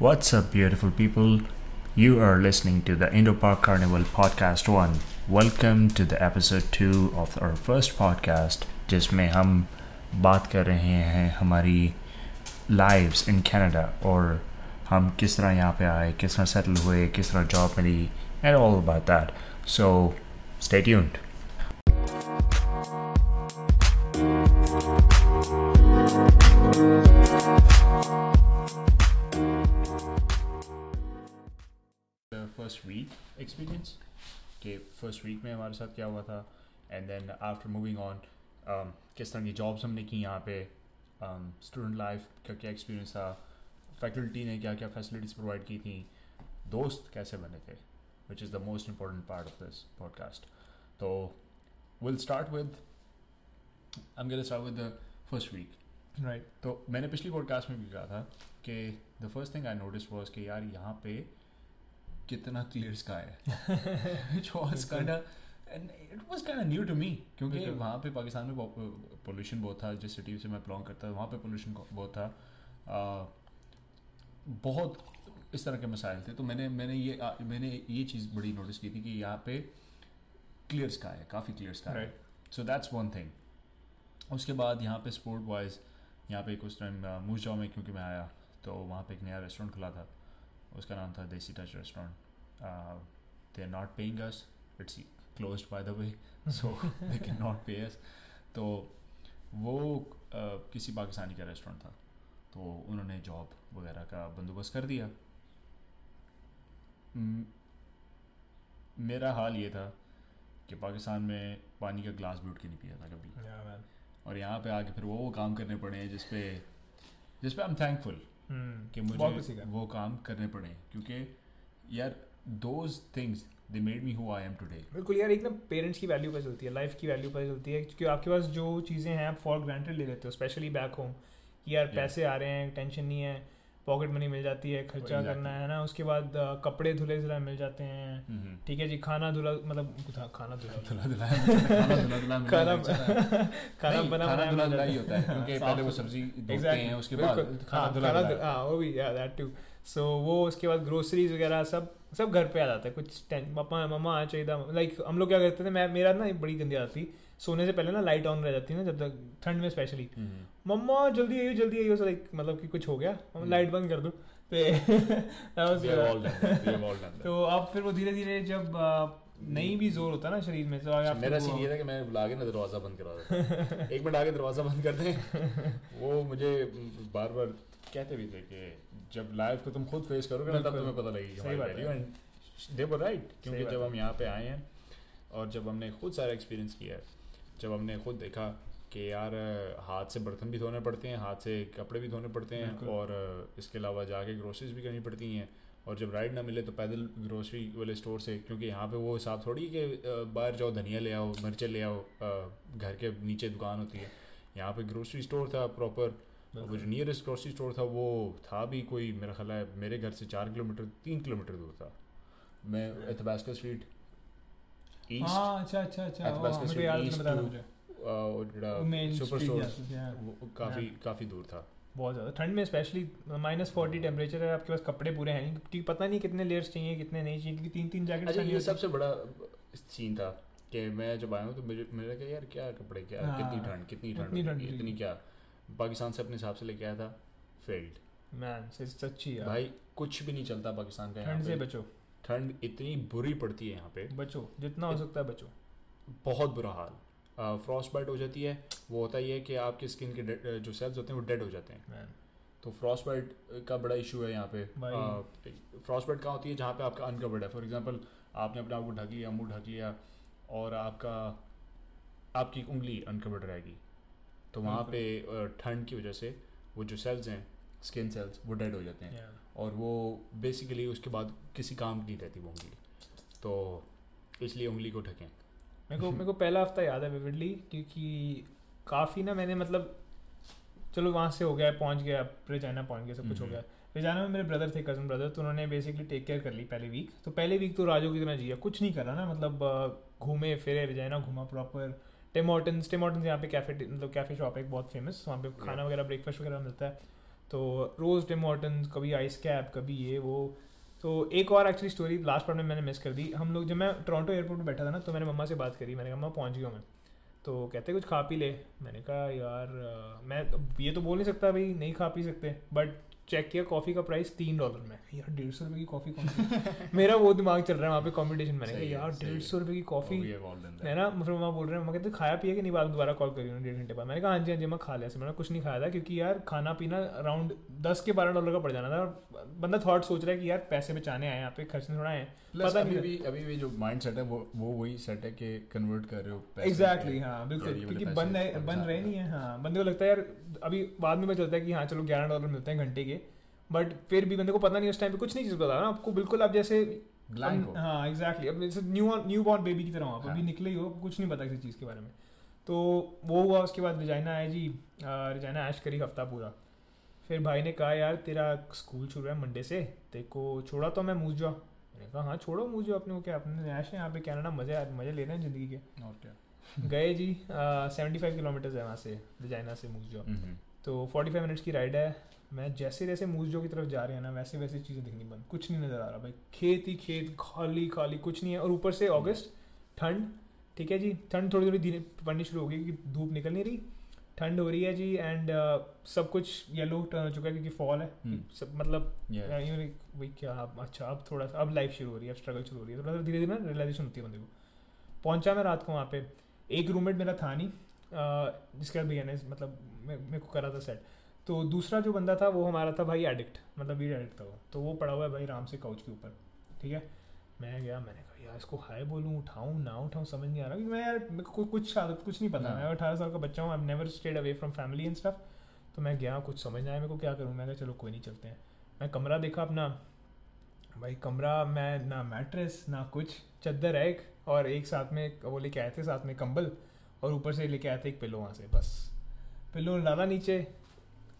What's up, beautiful people? You are listening to the Indo Park Carnival Podcast 1. Welcome to the episode 2 of our first podcast, जिसमें हम बात कर रहे हैं हमारी लाइव्स इन कनाडा और हम किस तरह यहाँ पे आए किस तरह सेटल हुए किस तरह job milli and all about that so stay tuned experience कि फ़र्स्ट वीक में हमारे साथ क्या हुआ था? And then after moving on किस तरह की जॉब्स हमने की यहाँ पे? स्टूडेंट um, लाइफ का क्या एक्सपीरियंस था? फैकल्टी ने क्या क्या फैसिलिटीज़ प्रोवाइड की थी? दोस्त कैसे बने थे? Which is the most important part of this podcast तो will start with I am start with the first week right तो मैंने पिछली पॉडकास्ट में भी कहा था कि the first thing I notice was कि यार यहाँ पे कितना क्लियर स्काई है। Which was it was kind of new to me क्योंकि वहाँ पे पाकिस्तान में पोल्यूशन बहुत था जिस सिटी से मैं बिलोंग करता था वहाँ पे पोल्यूशन बहुत था। आ, बहुत इस तरह के मसाइल थे तो मैंने मैंने ये आ, मैंने ये चीज़ बड़ी नोटिस की थी कि यहाँ पे क्लियर स्काई है काफ़ी क्लियर स्काई है। सो दैट्स वन थिंग उसके बाद यहाँ पे स्पोर्ट वाइज यहाँ पे उस टाइम मूजाओ में क्योंकि मैं आया तो वहाँ पे एक नया रेस्टोरेंट खुला था। उसका नाम था Desi touch restaurant they are not paying us it's close by the way so they can not pay us तो वो uh, किसी पाकिस्तानी का रेस्टोरेंट था। तो उन्होंने जॉब वगैरह का बंदोबस्त कर दिया। मेरा हाल ये था कि पाकिस्तान में पानी का ग्लास भी उठ के नहीं पिया था कभी। मैन और यहाँ पे आके फिर वो वो काम करने पड़े हैं जिसपे जिसपे आई एम थैंकफुल कि मुझे वो काम करने पड़े क्योंकि यार those things they made me who I am today बिल्कुल यार एक ना पेरेंट्स की वैल्यू पर चलती है लाइफ की वैल्यू पर चलती है क्योंकि आपके पास जो चीज़ें हैं आप फॉर ग्रांटेड ले लेते हो स्पेशली बैक होम कि यार Yeah. पैसे आ रहे हैं टेंशन नहीं है पॉकेट मनी मिल जाती है खर्चा करना है। ना उसके बाद कपड़े धुले धुला मिल जाते हैं। ठीक है जी खाना धुला मतलब खाना धुला। धुला धुला खाना खाना बना खाना धुला धुला ही। होता है क्योंकि पहले वो सब्ज़ी धोते हैं उसके बाद खाना हाँ, धुला खाना धुला। हाँ वो भी या दैट टू सो वो उसके बाद ग्रोसरीज वगैरह सब सब घर पे आ जाता है कुछ टें- पापा मम्मा आ चाहिए लाइक हम लोग क्या करते थे मैं मेरा ना बड़ी गंदी आदत थी सोने से पहले ना लाइट ऑन रह जाती है ना जब तक ठंड में स्पेशली हम्म। मम्मा जल्दी आइयो जल्दी आइयो लाइक मतलब कि कुछ हो गया। हम्म। लाइट बंद कर दो। तो that. तो अब फिर वो धीरे धीरे जब नहीं भी ज़ोर होता ना शरीर में तो आप मेरा सीन ये था कि मैं बुला के ना दरवाज़ा बंद करा देता एक मिनट आगे दरवाज़ा बंद कर दें। वो मुझे बार बार कहते भी थे कि जब लाइफ को तुम खुद फेस करोगे ना तब तुम्हें पता लगेगी सही बात है। वैल्यू दे राइट क्योंकि जब हम यहाँ पे आए हैं और जब हमने खुद सारा एक्सपीरियंस किया है जब हमने खुद देखा कि यार हाथ से बर्तन भी धोने पड़ते हैं हाथ से कपड़े भी धोने पड़ते हैं और इसके अलावा जाके ग्रोसरीज भी करनी पड़ती हैं। और जब राइड ना मिले तो पैदल ग्रोसरी वाले स्टोर से क्योंकि यहाँ पे वो हिसाब थोड़ी कि बाहर जाओ धनिया ले आओ मिर्चें ले आओ घर के नीचे दुकान होती है। यहाँ पे ग्रोसरी स्टोर था प्रॉपर वो जो नियरेस्ट ग्रोसरी स्टोर था वो था भी कोई मेरा ख्याल है मेरे घर से चार किलोमीटर तीन किलोमीटर दूर था। मैं एथबास्का स्ट्रीट ईस्ट हाँ अच्छा अच्छा अच्छा At ओ, Basket मेरे को याद East नहीं मुझे। सुपर स्टोर काफ़ी काफ़ी दूर था। बहुत ज़्यादा। ठंड में स्पेशली माइनस फोर्टी टेम्परेचर है। आपके पास कपड़े पूरे हैं क्योंकि पता नहीं कितने लेयर्स चाहिए कितने नहीं चाहिए क्योंकि तीन तीन जैकेट ये सबसे बड़ा सीन था कि मैं जब आया हूँ तो मुझे मेरा क्या यार क्या कपड़े क्या हाँ, कितनी ठंड कितनी ठंड इतनी क्या? पाकिस्तान से अपने हिसाब से लेके आया था फेल्ड मैन सच्ची भाई कुछ भी नहीं चलता पाकिस्तान का ठंड से बचो। ठंड इतनी बुरी पड़ती है यहाँ पे। बचो जितना हो सकता है बचो। बहुत बुरा हाल। फ्रॉस्ट बाइट हो जाती है वो होता ही है कि आपके स्किन के जो सेल्स होते हैं वो डेड हो जाते हैं। तो फ्रॉस्ट बाइट का बड़ा इशू है यहाँ पे। फ्रॉस्ट बाइट कहाँ होती है? जहाँ पे आपका अनकवर्ड है। फॉर एग्जांपल आपने अपने आप को ढक लिया मुँह ढक लिया और आपका आपकी उंगली अनकवर्ड रहेगी। तो वहाँ पे ठंड की वजह से वो जो सेल्स हैं स्किन सेल्स वो डेड हो जाते हैं। Yeah. और वो बेसिकली उसके बाद किसी काम की नहीं रहती वो उंगली। तो इसलिए उंगली को ढकें। मेरे को मेरे को पहला हफ़्ता याद है विविडली क्योंकि काफ़ी ना मैंने मतलब चलो वहाँ से हो गया पहुँच गया रेजाना पहुँच गया सब कुछ हो हम्म। गया। रेजाना में मेरे ब्रदर थे कज़न ब्रदर तो उन्होंने बेसिकली टेक केयर कर ली पहले वीक तो पहले वीक तो राजू की तरह जिया कुछ नहीं करा ना मतलब घूमे फिरे रेजाना घूमा proper Tim Hortons Tim Hortons यहाँ पे कैफ़े मतलब कैफ़े शॉप है एक बहुत फ़ेमस वहाँ पे खाना वगैरह ब्रेकफास्ट वगैरह मिलता है। तो रोज टिमोटन कभी आइस कैप, कभी ये, वो। तो एक और एक्चुअली स्टोरी लास्ट पार्ट में मैंने मिस कर दी। हम लोग जब मैं टोरंटो एयरपोर्ट पर बैठा था ना तो मैंने मम्मा से बात करी। मैंने कहा, मम्मा, पहुँच गया मैं। तो कहते, कुछ खा पी ले। मैंने कहा, यार मैं ये तो बोल नहीं सकता भाई, नहीं खा पी सकते। बट चेक किया कॉफ़ी का प्राइस तीन डॉलर में। यार डेढ़ सौ रुपये की कॉफ़ी कौन सी? मेरा वो दिमाग चल रहा है वहाँ पे कॉम्पिटिशन मैंने कहा यार डेढ़ सौ रुपये की कॉफ़ी. है ना? फिर वहाँ बोल रहे हैं मैं कहते खाया पिया कि नहीं? बात दोबारा कॉल करी डेढ़ घंटे बाद। मैंने कहा हाँ जी हाँ जी मैं खा लिया मैंने कुछ नहीं खाया था क्योंकि यार खाना पीना अराउंड दस के बारह डॉलर का पड़ जाना था। बंदा थॉट सोच रहा है कि यार पैसे बचाने आए यहाँ पे खर्चने थोड़ा आए पता अभी भी अभी भी जो माइंड सेट है वो वो वही सेट है कि कन्वर्ट कर रहे हो एग्जैक्टली हाँ बिल्कुल। क्योंकि बन रहे बन रहे नहीं है हाँ। बंदे को लगता है यार अभी बाद में पता चलता है कि हाँ चलो ग्यारह डॉलर मिलते हैं घंटे के। बट फिर भी बंदे को पता नहीं उस टाइम पे कुछ नहीं चीज़ पता ना आपको बिल्कुल आप जैसे हाँ एग्जैक्टली अब जैसे न्यू न्यू बॉर्न बेबी की तरह पर हाँ। अभी निकले ही हो कुछ नहीं पता किसी चीज़ के बारे में। तो वो हुआ उसके बाद रिजाइना आया जी। रिजाइना ऐश करी हफ़्ता पूरा। फिर भाई ने कहा यार तेरा स्कूल शुरू है मंडे से। तेरे को छोड़ा तो मैं मूझ जाओ। मैंने कहा हाँ छोड़ो मुझे अपने को क्या अपने ऐश है यहाँ पे कनाडा मज़े मज़े ले रहे हैं ज़िंदगी के। और क्या गए जी सेवेंटी फाइव किलोमीटर्स है वहाँ से रिजाइना से मूज हम्म। तो फोर्टी फाइव मिनट्स की राइड है। मैं जैसे जैसे मूजो की तरफ़ जा रहे हैं ना वैसे वैसे चीज़ें दिखनी बंद कुछ नहीं नज़र आ रहा भाई। खेत ही खेत खाली खाली कुछ नहीं है। और ऊपर से अगस्त ठंड ठीक है जी? ठंड थोड़ी थोड़ी धीरे पड़नी शुरू हो गई क्योंकि धूप निकल नहीं रही। ठंड हो रही है जी एंड uh, सब कुछ येलो टर्न हो चुका है क्योंकि फॉल है। हम्म। सब मतलब Yeah. वही क्या अब अच्छा अब थोड़ा सा अब लाइफ शुरू हो रही है अब स्ट्रगल शुरू हो रही है। थोड़ा सा धीरे धीरे ना रियलाइजेशन होती है बंदे को। पहुँचा मैं रात को वहाँ पे। एक रूममेट मेरा था नहीं जिसका भैया ने मतलब मेरे को करा था सेट तो दूसरा जो बंदा था वो हमारा था भाई एडिक्ट मतलब वीड एडिक्ट था वो। तो वो पड़ा हुआ है भाई आराम से काउच के ऊपर ठीक है? मैं गया मैंने कहा यार इसको हाय बोलूँ उठाऊँ ना उठाऊँ समझ नहीं आ रहा। क्योंकि मैं यार मेरे को कुछ आदत कुछ नहीं पता। हाँ। मैं अठारह साल का बच्चा हूँ I never stayed away from family and stuff तो मैं गया कुछ समझ नहीं आया मेरे को क्या करूँ। मैं कहा चलो कोई नहीं चलते हैं। मैं कमरा देखा अपना। भाई कमरा मैं ना मैट्रेस ना कुछ। चद्दर है एक और एक साथ में वो लेके आए थे साथ में कंबल और ऊपर से लेके आए थे एक पिलो वहाँ से बस। पिलो डाला नीचे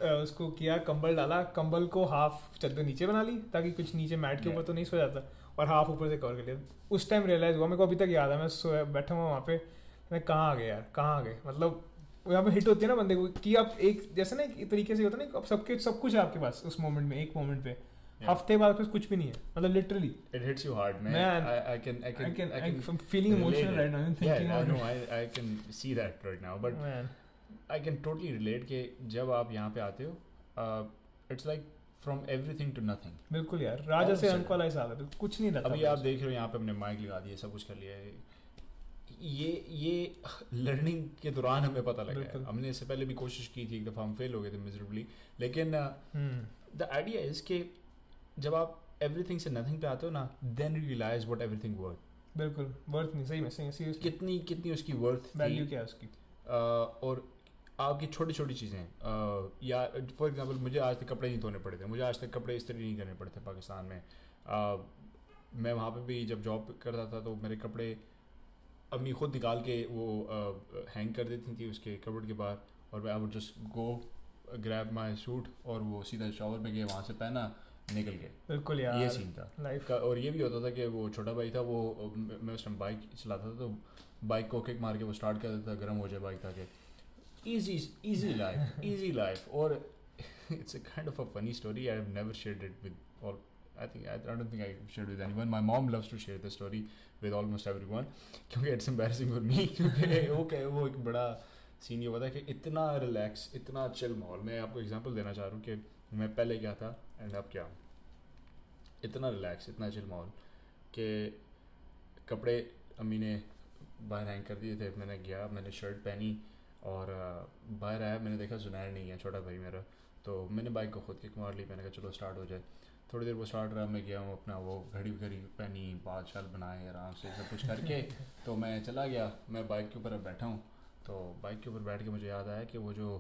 उसको किया कंबल डाला कंबल को हाफ़ चद्दर नीचे बना ली ताकि कुछ नीचे मैट के ऊपर तो नहीं सो जाता और हाफ़ ऊपर से कवर कर लिया। उस टाइम रियलाइज़ हुआ मेरे को अभी तक याद है मैं सोया बैठा हुआ वहाँ पे मैं कहाँ आ गया यार कहाँ आ गए मतलब यहाँ पे हिट होती है ना बंदे को कि आप एक जैसे ना एक तरीके से होता है ना सबके सब कुछ है आपके पास उस मोमेंट में एक मोमेंट पे। हफ़्ते बाद फिर कुछ भी नहीं है मतलब literally it hits you hard man I I can I can I can I am feeling emotional right now and thinking I know I I can see that right now but man I can totally relate के जब आप यहाँ पे आते हो it's like from every to nothing बिल्कुल यार राजा से अंक वाला हिसाब है तो कुछ नहीं रहता अभी आप देख रहे हो यहाँ पे हमने माइक लगा दिए सब कुछ कर लिया है। ये ये लर्निंग के दौरान हमें पता लगा। हमने इससे पहले भी कोशिश की थी एक दफ़ा हम फेल हो गए थे मिजरेबली लेकिन द आइडिया इज़ कि जब आप एवरीथिंग से नथिंग पे आते हो ना then realise what everything worth बिल्कुल वर्थ नहीं सही में सही कितनी कितनी उसकी वर्थ वैल्यू क्या है उसकी? Uh, और आपकी छोटी छोटी चीज़ें uh, या फॉर एग्जांपल मुझे आज तक कपड़े नहीं धोने पड़े थे मुझे आज तक कपड़े इस्त्री नहीं करने पड़े थे पाकिस्तान में। Uh, मैं वहाँ पे भी जब जॉब करता था तो मेरे कपड़े अम्मी खुद निकाल के वो हैंग कर देती थी उसके कपड़ के बाहर और मैं I would just go grab my suit और वो सीधा शॉवर में गए वहाँ से पहना निकल गए बिल्कुल यार ये सीन था। लाइफ का और ये भी होता था कि वो छोटा भाई था वो मैं उस टाइम बाइक चलाता था तो बाइक को किक मार के वो स्टार्ट कर देता था गर्म हो जाए बाइक ताकि easy easy life easy life और it's a kind of a funny story I have never shared it with और I think I don't think I shared with anyone my mom loves to share the story with almost every one क्योंकि it's embarrassing for me क्योंकि वो क्या वो एक बड़ा scene ये होता है कि इतना रिलैक्स इतना चिल माहौल। मैं आपको एग्जांपल देना चाह रहा हूँ कि मैं पहले क्या था एंड अब क्या? हूँ इतना रिलैक्स इतना चिल माहौल कि कपड़े अम्मी ने बाहर हैंग कर दिए थे, मैंने गया, मैंने शर्ट पहनी और बाहर आया, मैंने देखा जुनैर नहीं है, छोटा भाई मेरा। तो मैंने बाइक को खुद किक मार ली, मैंने कहा, चलो स्टार्ट हो जाए। थोड़ी देर वो स्टार्ट रहा मैं गया हूँ अपना वो घड़ी घड़ी पहनी बाल शाल बनाए आराम से सब कुछ करके तो मैं चला गया। मैं बाइक के ऊपर अब बैठा हूँ तो बाइक के ऊपर बैठ के मुझे याद आया कि वो जो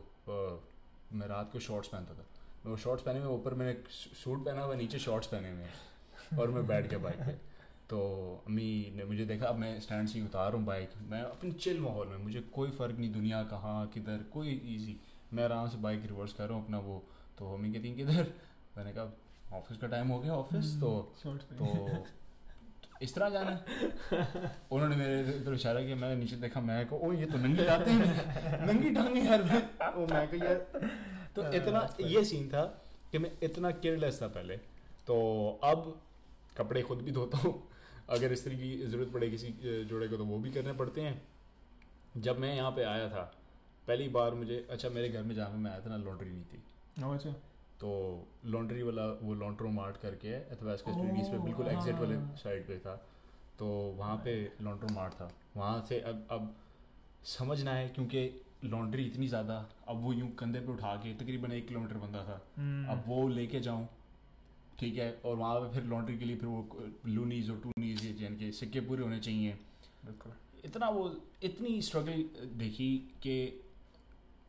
मैं रात को शॉर्ट्स पहनता था। मैं वो शॉर्ट्स पहने हुए ऊपर मैंने सूट पहना हुआ नीचे शॉर्ट्स पहने हुए और मैं बैठ गया बाइक पे। तो अम्मी ने मुझे देखा अब मैं स्टैंड से उतार हूँ बाइक मैं अपने चिल माहौल में मुझे कोई फ़र्क नहीं दुनिया कहाँ किधर कोई ईजी मैं आराम से बाइक रिवर्स कर रहा हूँ अपना वो तो अम्मी कहती हैं किधर मैंने कहा ऑफ़िस का टाइम हो गया ऑफ़िस तो तो इस तरह जाना है। उन्होंने मेरे इधर इशारा किया मैंने नीचे देखा मैं को ओ ये तो नंगी जाते हैं नंगी टांगे यार वो मैं कहा यार तो Uh, इतना ये सीन था कि मैं इतना केयरलेस था पहले। तो अब कपड़े खुद भी धोता हूँ। अगर इस तरह की ज़रूरत पड़े किसी जोड़े को तो वो भी करने पड़ते हैं। जब मैं यहाँ पे आया था पहली बार मुझे अच्छा मेरे घर में जहाँ पे मैं आया था ना लॉन्ड्री नहीं थी। अच्छा। तो लॉन्ड्री वाला वो लॉन्ड्रो मार्ट करके है अथवा इसके स्टडीज़ पे बिल्कुल एग्जिट वाले हाँ। साइड पे था। तो वहाँ पे लॉन्ड्रो मार्ट था। वहाँ से अब अब समझना है क्योंकि लॉन्ड्री इतनी ज़्यादा अब वो यूँ कंधे पे उठा के तकरीबन एक किलोमीटर बंदा था। हम्म, अब वो लेके जाऊँ ठीक है और वहाँ पे फिर लॉन्ड्री के लिए फिर वो लूनीज और टूनीज ये यानी कि सिक्के पूरे होने चाहिए। बिल्कुल। इतना वो इतनी स्ट्रगल देखी कि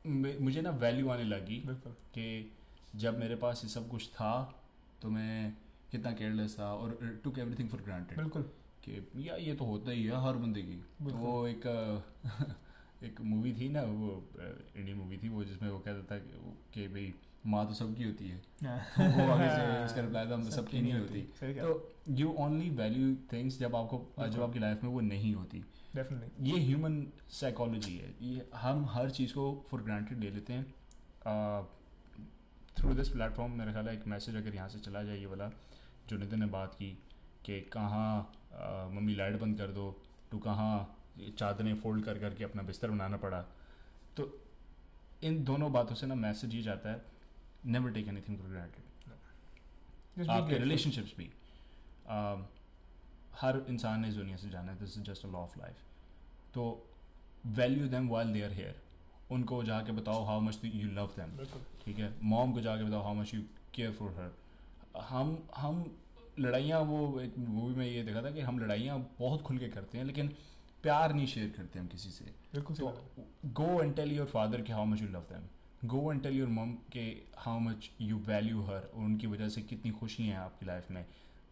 मुझे ना वैल्यू आने लगी बिल्कुल। कि जब मेरे पास ये सब कुछ था तो मैं कितना केयरलेस था और टुक एवरीथिंग फॉर ग्रांटेड बिल्कुल। कि या ये तो होता ही है हर बंदे की। तो वो एक एक मूवी थी ना वो इंडियन मूवी थी वो जिसमें वो कहता था कि- भाई माँ तो सबकी होती है। तो वो आगे से उसका रिप्लाई था तो सबकी नहीं होती। तो यू ओनली वैल्यू थिंग्स जब आपको जब आपकी लाइफ में वो नहीं होती। डेफिनेटली ये ह्यूमन साइकोलॉजी है। ये हम हर चीज़ को फॉर ग्रांटेड ले लेते हैं। थ्रू दिस प्लेटफॉर्म मेरा ख्याल है एक मैसेज अगर यहाँ से चला जाए ये वाला जो नितिन ने बात की कि कहाँ मम्मी लाइट बंद कर दो तो कहाँ चादरें फोल्ड कर करके अपना बिस्तर बनाना पड़ा। तो इन दोनों बातों से ना मैसेज ये जाता है never take anything for granted आपके रिलेशनशिप्स भी। हर इंसान ने इस दुनिया से जाना है this is just a law of life तो value them while they are here उनको जाके बताओ how much you love them ठीक है? मॉम को जाके बताओ how much you care for her हम हम लड़ाइयाँ वो एक मूवी में ये देखा था कि हम लड़ाइयाँ बहुत खुल के करते हैं लेकिन प्यार नहीं शेयर करते हम किसी से। तो go and tell your father के how much you love them go and tell your mum के how much you value her और उनकी वजह से कितनी खुशी हैं आपकी लाइफ में।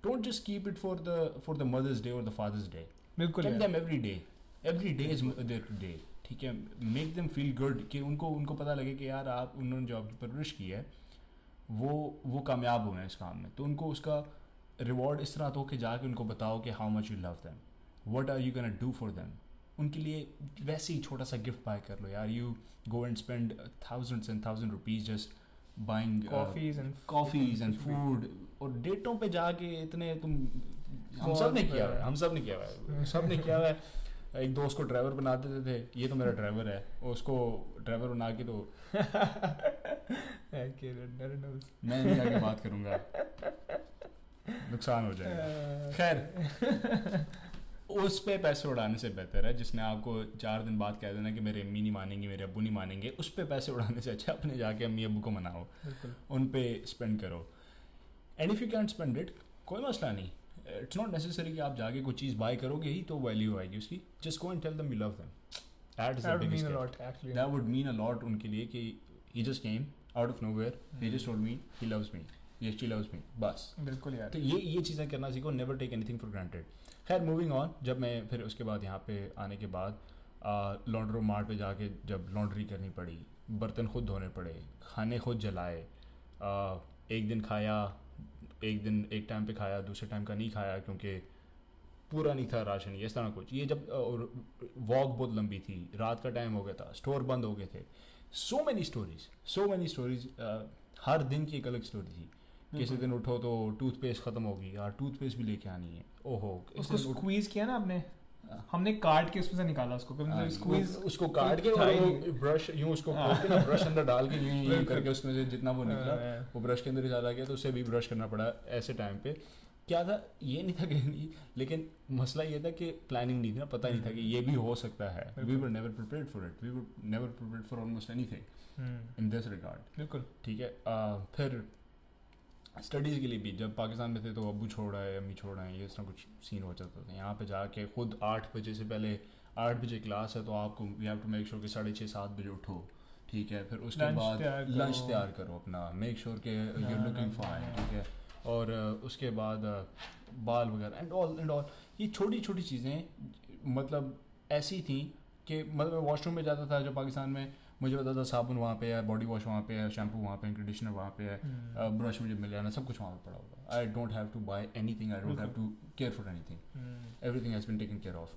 Don't just keep it for the for the mother's day और द फादर्स डे बिल्कुल every day every day is their day ठीक है मेक देम फील गुड कि उनको उनको पता लगे कि यार आप उन्होंने जो आपकी परवरिश की है वो वो कामयाब हुए हैं इस काम में। तो उनको उसका रिवॉर्ड इस तरह दो कि जाके उनको बताओ कि how much you love them what are you can do for them उनके लिए वैसे ही छोटा सा गिफ्ट बाय कर लो यार। You go and spend thousands and thousand rupees just buying coffees and coffees and food और डेटों पे जाके इतने तुम हम सबने किया हुआ है हम सबने किया हुआ है। सबने किया हुआ है। एक दोस्त को ड्राइवर बना देते थे ये तो मेरा ड्राइवर है उसको ड्राइवर बना के तो मैं नहीं आगे बात करूँगा। नुकसान हो जाएगा। खैर उस पे पैसे उड़ाने से बेहतर है जिसने आपको चार दिन बाद कह देना कि मेरे अम्मी नहीं मानेंगे मेरे अबू नहीं मानेंगे उस पे पैसे उड़ाने से अच्छा अपने जाके अम्मी अब्बू को मनाओ। उन पे स्पेंड करो। And if you can't spend it कोई मसला नहीं। इट्स नॉट नेसेसरी कि आप जाके कोई चीज़ बाय करोगे ही तो वैल्यू आएगी उसकी। Just go and tell them you love them that is the that would mean biggest a lot actually. That would mean a lot उनके लिए कि he just came out of nowhere he just told me he loves me ये she loves me बस बिल्कुल यार। तो ये ये चीज़ें करना सीखो never take anything for granted खैर मूविंग ऑन जब मैं फिर उसके बाद यहाँ पे आने के बाद लॉन्ड्रो मार्ट पे जाके जब लॉन्ड्री करनी पड़ी बर्तन खुद धोने पड़े खाने खुद जलाए आ, एक दिन खाया एक दिन एक टाइम पे खाया दूसरे टाइम का नहीं खाया क्योंकि पूरा नहीं था राशन ये इस तरह कुछ। ये जब और वॉक बहुत लंबी थी रात का टाइम हो गया था स्टोर बंद हो गए थे। So many stories so many stories हर दिन की एक अलग स्टोरी थी। किसी दिन उठो तो टूथपेस्ट खत्म होगी यार टूथपेस्ट भी लेके आनी है। ओहो उसको स्क्वीज किया ना आपने। हमने काट के उसमें से निकाला उसको हाँ, मतलब स्क्वीज उसको काट के और ब्रश यूँ उसको खोल के ना ब्रश अंदर डाल के यूँ यूँ करके उसमें से जितना वो निकला हाँ, वो ब्रश के अंदर ही चला गया तो उसे भी ब्रश करना पड़ा ऐसे टाइम पे। क्या था? ये नहीं था कि लेकिन मसला ये था कि प्लानिंग नहीं थी ना पता नहीं था कि ये भी हो सकता है। We were never prepared for it we were never prepared for almost anything in this regard बिल्कुल। ठीक है फिर स्टडीज़ के लिए भी जब पाकिस्तान में थे तो अबू छोड़ आए अम्मी छोड़ आए ये इस तरह कुछ सीन हो जाता था। यहाँ पे जाके खुद आठ बजे से पहले आठ बजे क्लास है तो आपको you have to make sure कि साढ़े छः सात बजे उठो ठीक है? फिर उसके बाद लंच तैयार करो अपना मेक श्योर के यू हाँ, लुकिंग फाइन ठीक है? और उसके बाद बाल वगैरह एंड ऑल एंड ऑल ये छोटी छोटी चीज़ें मतलब ऐसी थी कि मतलब वॉशरूम में जाता था जो पाकिस्तान में मुझे पता था साबुन वहाँ पे है बॉडी वॉश वहाँ पे है शैम्पू वहाँ पे है कंडीशनर वहाँ पे है। हम्म, ब्रश मुझे मिल जाना सब कुछ वहाँ पे पड़ा होगा I don't have to buy anything I don't have to care for anything everything has been taken care of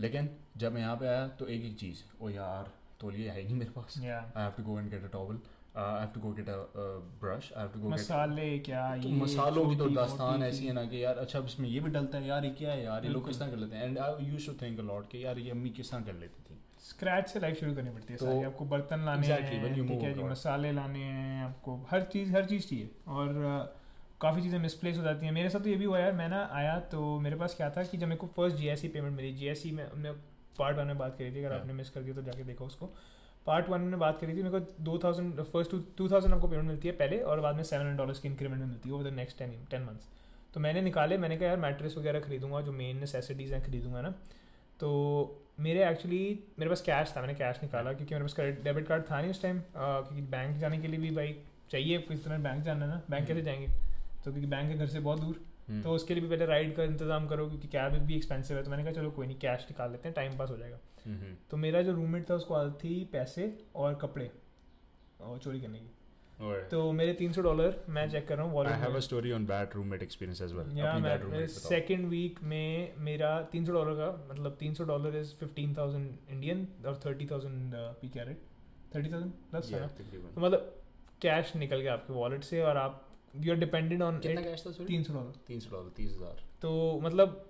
लेकिन जब मैं यहाँ पे आया तो एक एक चीज़ ओ यार तौलिए है ही नहीं मेरे पास। I have to go and get a towel I have to go get a brush I have to go get मसाले क्या तो ये मसालों की तो दास्तान ऐसी है ना कि यार अच्छा अब इसमें ये भी डलता है यार ये क्या है यार ये लोग किस तरह कर लेते हैं? And I used to think a lot कि यार ये अम्मी किस तरह कर लेते थी स्क्रैच से लाइफ शुरू करनी पड़ती है तो- सारी आपको बर्तन लाने Exactly, हैं ठीक है जी मसाले लाने हैं आपको हर चीज़ हर चीज़ चाहिए। और काफ़ी चीज़ें मिसप्लेस हो जाती हैं। मेरे साथ तो ये भी हुआ यार मैं ना आया तो मेरे पास क्या था कि जब मेरे को फ़र्स्ट जीएससी पेमेंट मिली जीएससी में हमने पार्ट वन में बात करी थी अगर आपने मिस कर दिया तो जाके देखो उसको। पार्ट वन में बात करी थी मेरे को दो थाउज़ेंड फ़र्स्ट टू थाउज़ेंड आपको पेमेंट मिलती है पहले और बाद में सेवन हंड्रेड डॉलर्स की इंक्रीमेंट मिलती है over the next ten ten months तो मैंने निकाले मैंने कहा यार मैट्रेस वगैरह खरीदूँगा जो मेन नेसेसिटीज़ हैं खरीदूँगा ना। तो मेरे एक्चुअली मेरे पास कैश था मैंने कैश निकाला क्योंकि मेरे पास डेबिट कार्ड था नहीं उस टाइम क्योंकि बैंक जाने के लिए भी भाई चाहिए किस तरह बैंक जाना ना बैंक कैसे जाएँगे तो क्योंकि बैंक है घर से बहुत दूर हम्म। तो उसके लिए भी पहले राइड का इंतज़ाम करो क्योंकि कैब भी एक्सपेंसिव है तो मैंने कहा चलो कोई नहीं कैश निकाल लेते हैं टाइम पास हो जाएगा हम्म तो मेरा जो रूममेट था उसको आदत थी पैसे और कपड़े और चोरी करने की. तो मेरे तीन सौ डॉलर मैं चेक कर रहा हूँ I have a wallet story on bad roommate experience as well. या मैं सेकेंड वीक में मेरा तीन सौ डॉलर का मतलब तीन सौ dollar is fifteen thousand Indian और thirty thousand P carat thirty thousand plus है तो मतलब कैश निकल गया आपके वॉलेट से और आप यू आर डिपेंडेंट ऑन कितना कैश था तीन सौ डॉलर। तीन सौ डॉलर तीस हज़ार। तो मतलब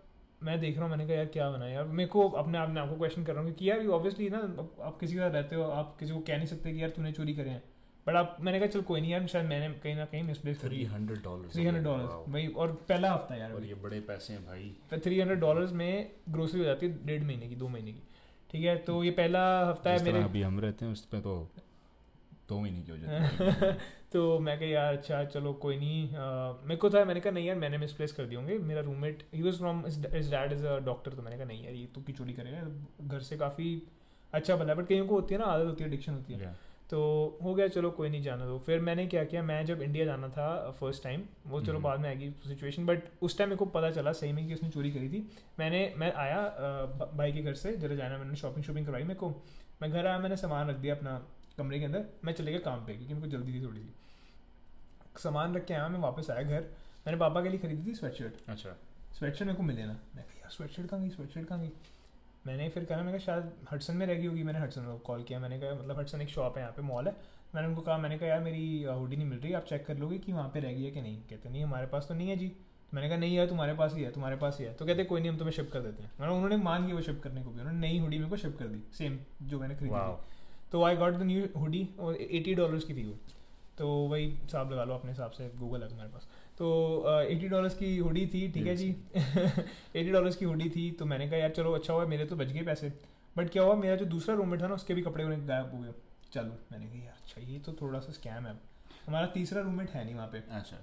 मैं देख रहा हूँ मैंने कहा यार क्या बना यार? मेरे को अपने आप ने आपको क्वेश्चन कर रहा हूँ कि यार ऑब्वियसली ना आप किसी के साथ रहते हो आप किसी को कह नहीं सकते कि यार तूने चोरी करे हैं। बट आप मैंने कहा चल कोई नहीं यार शायद मैंने कहीं ना कहीं मिसप्लेस कर three hundred dollar three hundred dollar भाई और पहला हफ़्ता यार और ये बड़े पैसे हैं भाई। थ्री हंड्रेड डॉलर में ग्रोसरी हो जाती है डेढ़ महीने की दो महीने की। ठीक है तो ये पहला हफ़्ता है मेरे। अभी हम रहते हैं उस पे तो दो महीने की हो जाती है। तो मैं कहा यार अच्छा चलो कोई नहीं। मेरे को था मैंने कहा नहीं यार मैंने मिसप्लेस कर दिए होंगे। मेरा roommate he was from his dad is a doctor तो मैंने कहा नहीं यार ये तो की चोरी करेगा? घर से काफ़ी अच्छा भला बट कईयों को होती है ना आदत होती है एडिक्शन होती है. तो हो गया चलो कोई नहीं जाना दो। फिर मैंने क्या किया मैं जब इंडिया जाना था फ़र्स्ट टाइम वो चलो हम्म। बाद में आएगी सिचुएशन बट उस टाइम मेरे को पता चला सही में कि उसने चोरी करी थी। मैंने मैं आया भाई के घर से जरा जाना मैंने शॉपिंग शॉपिंग करवाई मेरे को। मैं घर आया मैंने सामान रख दिया अपना कमरे के अंदर मैं चले गया काम पे क्योंकि मेरे को जल्दी थी थोड़ी सी। सामान रख के आया मैं वापस आया घर। मैंने पापा के लिए खरीदी थी स्वेटशर्ट अच्छा। स्वेटशर्ट मेरे को मिले ना। मैं यार स्वेटशर्ट कहाँ गई स्वेटशर्ट कहाँ गई? मैंने फिर कहा मैंने कहा शायद हटसन में रह गई होगी। मैंने हटसन को कॉल किया। मैंने कहा मतलब हटसन एक शॉप है यहाँ पे मॉल है। मैंने उनको कहा मैंने कहा यार मेरी हुडी नहीं मिल रही। आप चेक कर लोगे कि वहाँ पे रह गई है कि नहीं? कहते नहीं हमारे पास तो नहीं है जी। मैंने कहा नहीं यार तुम्हारे पास ही है तुम्हारे पास ही है। तो कहते कोई नहीं हम तुम्हें शिप कर देते हैं। मतलब उन्होंने मान की वो शिप करने को भी। उन्होंने नई हुडी मेरे को शिप कर दी सेम जो मैंने खरीदी थी। तो I got the new hoodie और एटी डॉलर्स की थी वो। तो वही हिसाब लगा लो अपने हिसाब से गूगल है तुम्हारे पास। तो एटी डॉलर्स की हुडी थी ठीक है जी। एटी डॉलर्स की हुडी थी तो मैंने कहा यार चलो अच्छा हुआ मेरे तो बच गए पैसे। बट क्या हुआ मेरा जो दूसरा रूममेट था ना उसके भी कपड़े उन्हें गायब हो गए। चलो मैंने कहा यार अच्छा ये तो थोड़ा सा स्कैम है हमारा तीसरा रूममेट है नहीं वहाँ पे। अच्छा।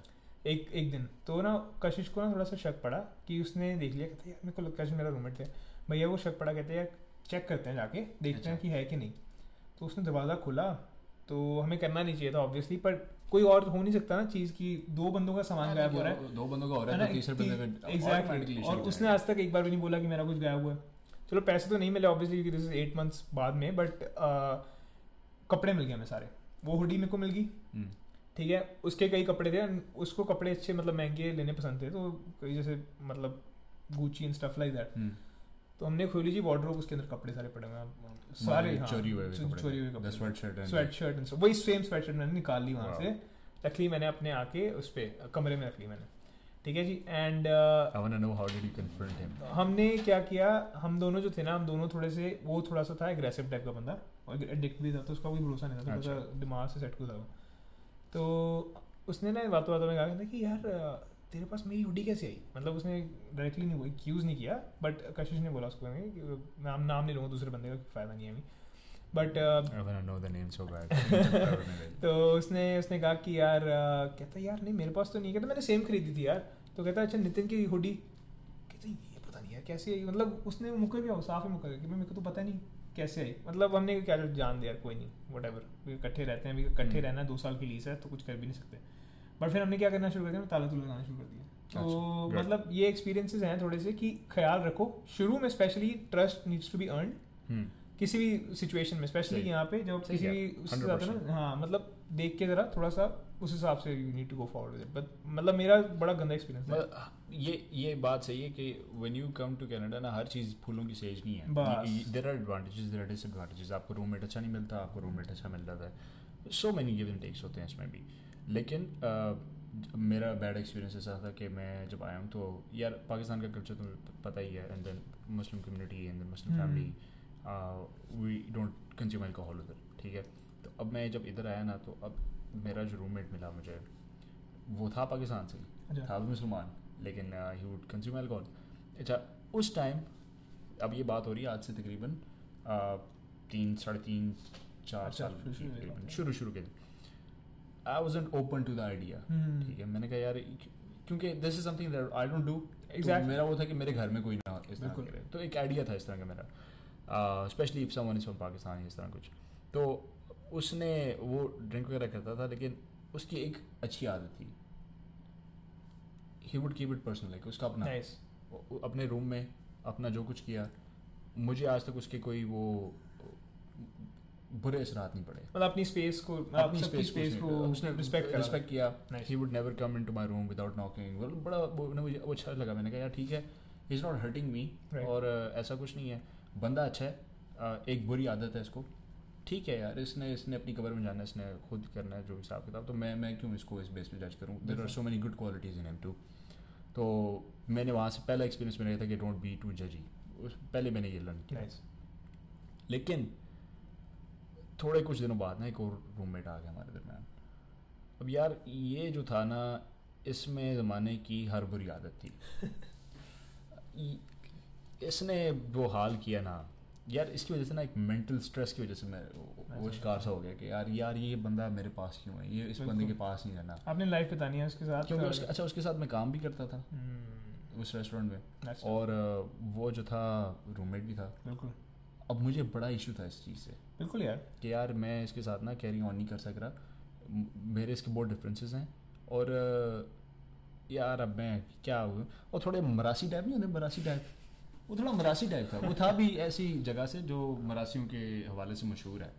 एक एक दिन तो ना कशिश को ना थोड़ा सा शक पड़ा कि उसने देख लिया कहते यार मेरे को लगता है मेरा रूममेट थे भैया वो शक पड़ा कहते यार चेक करते हैं जाके देखते हैं अच्छा। कि है कि नहीं। तो उसने दरवाज़ा खोला तो हमें करना नहीं चाहिए था ऑब्वियसली पर कोई और हो नहीं सकता ना चीज़ की दो बंदों का सामान गायब हो रहा है। दो बंदों का हो रहा है है ना? तो तीसरे बंदे एग्जैक्टली और उसने आज तक एक बार भी नहीं बोला कि मेरा कुछ गायब हुआ है। चलो पैसे तो नहीं मिले ऑब्वियसली क्योंकि दिस इज़ एट मंथ्स बाद में बट कपड़े मिल गए हमें सारे। वो हुडी मेरे को मिल गई। हम्म, ठीक है? उसके कई कपड़े थे उसको कपड़े अच्छे मतलब महँगे लेने पसंद थे तो कई जैसे मतलब Gucci and stuff like that. तो हमने खोली जी वार्डरोब उसके अंदर कपड़े सारे पड़े हुए हैं। सारे हाँ, चोरी हुए चोरी हुए कपड़े। स्वेटशर्ट एंड स्वेट शर्ट वही सेम स्वेट शर्ट मैंने निकाल ली वहाँ से। रख ली मैंने अपने आके उस पे कमरे में रख ली मैंने। ठीक है जी? एंड हिम हमने क्या किया? हम दोनों जो थे ना हम दोनों थोड़े से वो थोड़ा सा था एग्रेसिव टाइप का बंदा। और एडिक्ट भी था तो उसका कोई भरोसा नहीं था थोड़ा अच्छा। सा दिमाग से सेट को था तो उसने ना बातों बातों में कहा कि यार अ, तेरे पास मेरी हुडी कैसे आई? मतलब उसने डायरेक्टली नहीं बोली एक्यूज नहीं किया बट कशिश ने बोला उसको कि नाम नाम नहीं लूँगा दूसरे बंदे का फ़ायदा नहीं है अभी। But I want to know the name so bad तो उसने उसने कहा कि यार अ, कहता यार नहीं मेरे पास तो नहीं कहता मैंने सेम खरीदी थी यार। तो कहता अच्छा नितिन की हुडी? कहता ये पता नहीं यार कैसे आई? मतलब उसने मुकर गया साफ़ ही मुकर गया कि मेरे को तो पता नहीं कैसे आई। मतलब हमने क्या जान दिया यार कोई नहीं वट एवर इकट्ठे रहते हैं अभी इकट्ठे हम्म। रहना दो साल की लीज है तो कुछ कर भी नहीं सकते। बट फिर हमने क्या करना शुरू कर दिया? ताला तुला लगाना शुरू कर दिया। तो अच्छा, मतलब ये एक्सपीरियंसेस हैं थोड़े से कि ख्याल रखो। शुरू में specially trust needs to be earn किसी भी सिचुएशन में स्पेशली यहाँ पे जब किसी भी उससे जाते ना हाँ मतलब देख के जरा थोड़ा सा उस हिसाब से you need to go forward with but मतलब मेरा बड़ा गंदा एक्सपीरियंस है। ये ये बात सही है कि when you come to Canada ना हर चीज़ फूलों की सेज नहीं है। There are advantages there are disadvantages आपको रूममेट अच्छा नहीं मिलता आपको रूममेट अच्छा मिल जाता है so many give and takes होते हैं इसमें भी। लेकिन uh, मेरा बैड एक्सपीरियंस ऐसा था कि मैं जब आया हूँ तो यार पाकिस्तान का कल्चर तुम्हें पता ही है and then Muslim community and then Muslim. Family we don't consume alcohol उधर ठीक है? तो अब मैं जब इधर आया ना तो अब मेरा जो रूममेट मिला मुझे वो था पाकिस्तान से अच्छा। था भी मुसलमान लेकिन ही वुड कंज्यूम अल्कोहल अच्छा उस टाइम अब ये बात हो रही है आज से तकरीबन तीन साढ़े तीन चार अच्छा, साल शुरू- शुरू की की तकरीबन शुरू शुरू के I was open to the idea ठीक है मैंने कहा यार क्योंकि this is something that I don't do Exactly. मेरा वो था कि मेरे घर में कोई ना इस तरह करे। तो एक आइडिया था इस तरह का मेरा। Specially if someone is from Pakistan इस तरह कुछ। तो उसने वो ड्रिंक वगैरह करता था लेकिन उसकी एक अच्छी आदत थी। He would keep it personal like उसका अपना वो- अपने रूम में अपना जो कुछ किया मुझे आज तक उसके कोई वो बुरे असरात नहीं पड़े। मतलब अपनी स्पेस को अपनी स्पेस स्पेस को उसने रिस्पेक्ट रिस्पेक्ट किया। He would never come into my room without knocking मतलब बड़ा वो मुझे वो अच्छा लगा। मैंने कहा यार ठीक है। He is not hurting me और ऐसा कुछ नहीं है। बंदा अच्छा है। एक बुरी आदत है इसको। ठीक है यार इसने इसने अपनी कबर में जाना है इसने खुद करना है जो हिसाब किताब। तो मैं मैं क्यों इसको इस बेस पे जज करूँ? There are so many good qualities in him too तो मैंने वहाँ से पहला एक्सपीरियंस मेरा था कि डोंट बी टू जजी पहले मैंने ये लर्न किया। लेकिन थोड़े कुछ दिनों बाद ना एक और रूममेट आ गया हमारे दरम्यान। अब यार ये जो था ना इसमें ज़माने की हर बुरी आदत थी। इसने वो हाल किया ना यार इसकी वजह से ना एक मेंटल स्ट्रेस की वजह से मैं वो- अच्छा। शिकार सा हो गया कि यार यार ये बंदा मेरे पास क्यों है? ये इस बंदे के पास नहीं रहना। आपने लाइफ बितानी है उसके साथ। क्योंकि उसके, अच्छा उसके साथ मैं काम भी करता था। हम्म, उस रेस्टोरेंट में। और वो जो था रूममेट भी था। बिल्कुल। अब मुझे बड़ा इशू था इस चीज़ से। बिल्कुल यार। कि यार मैं इसके साथ ना कैरी ऑन नहीं कर सक रहा। मेरे इसके बहुत डिफरेंसेस हैं। और यार अब मैं क्या हूँ? और थोड़े मरासी टाइप नहीं होते? मरासी टाइप वो थोड़ा मरासी टाइप था। वो था भी ऐसी जगह से जो मरासियों के हवाले से मशहूर है।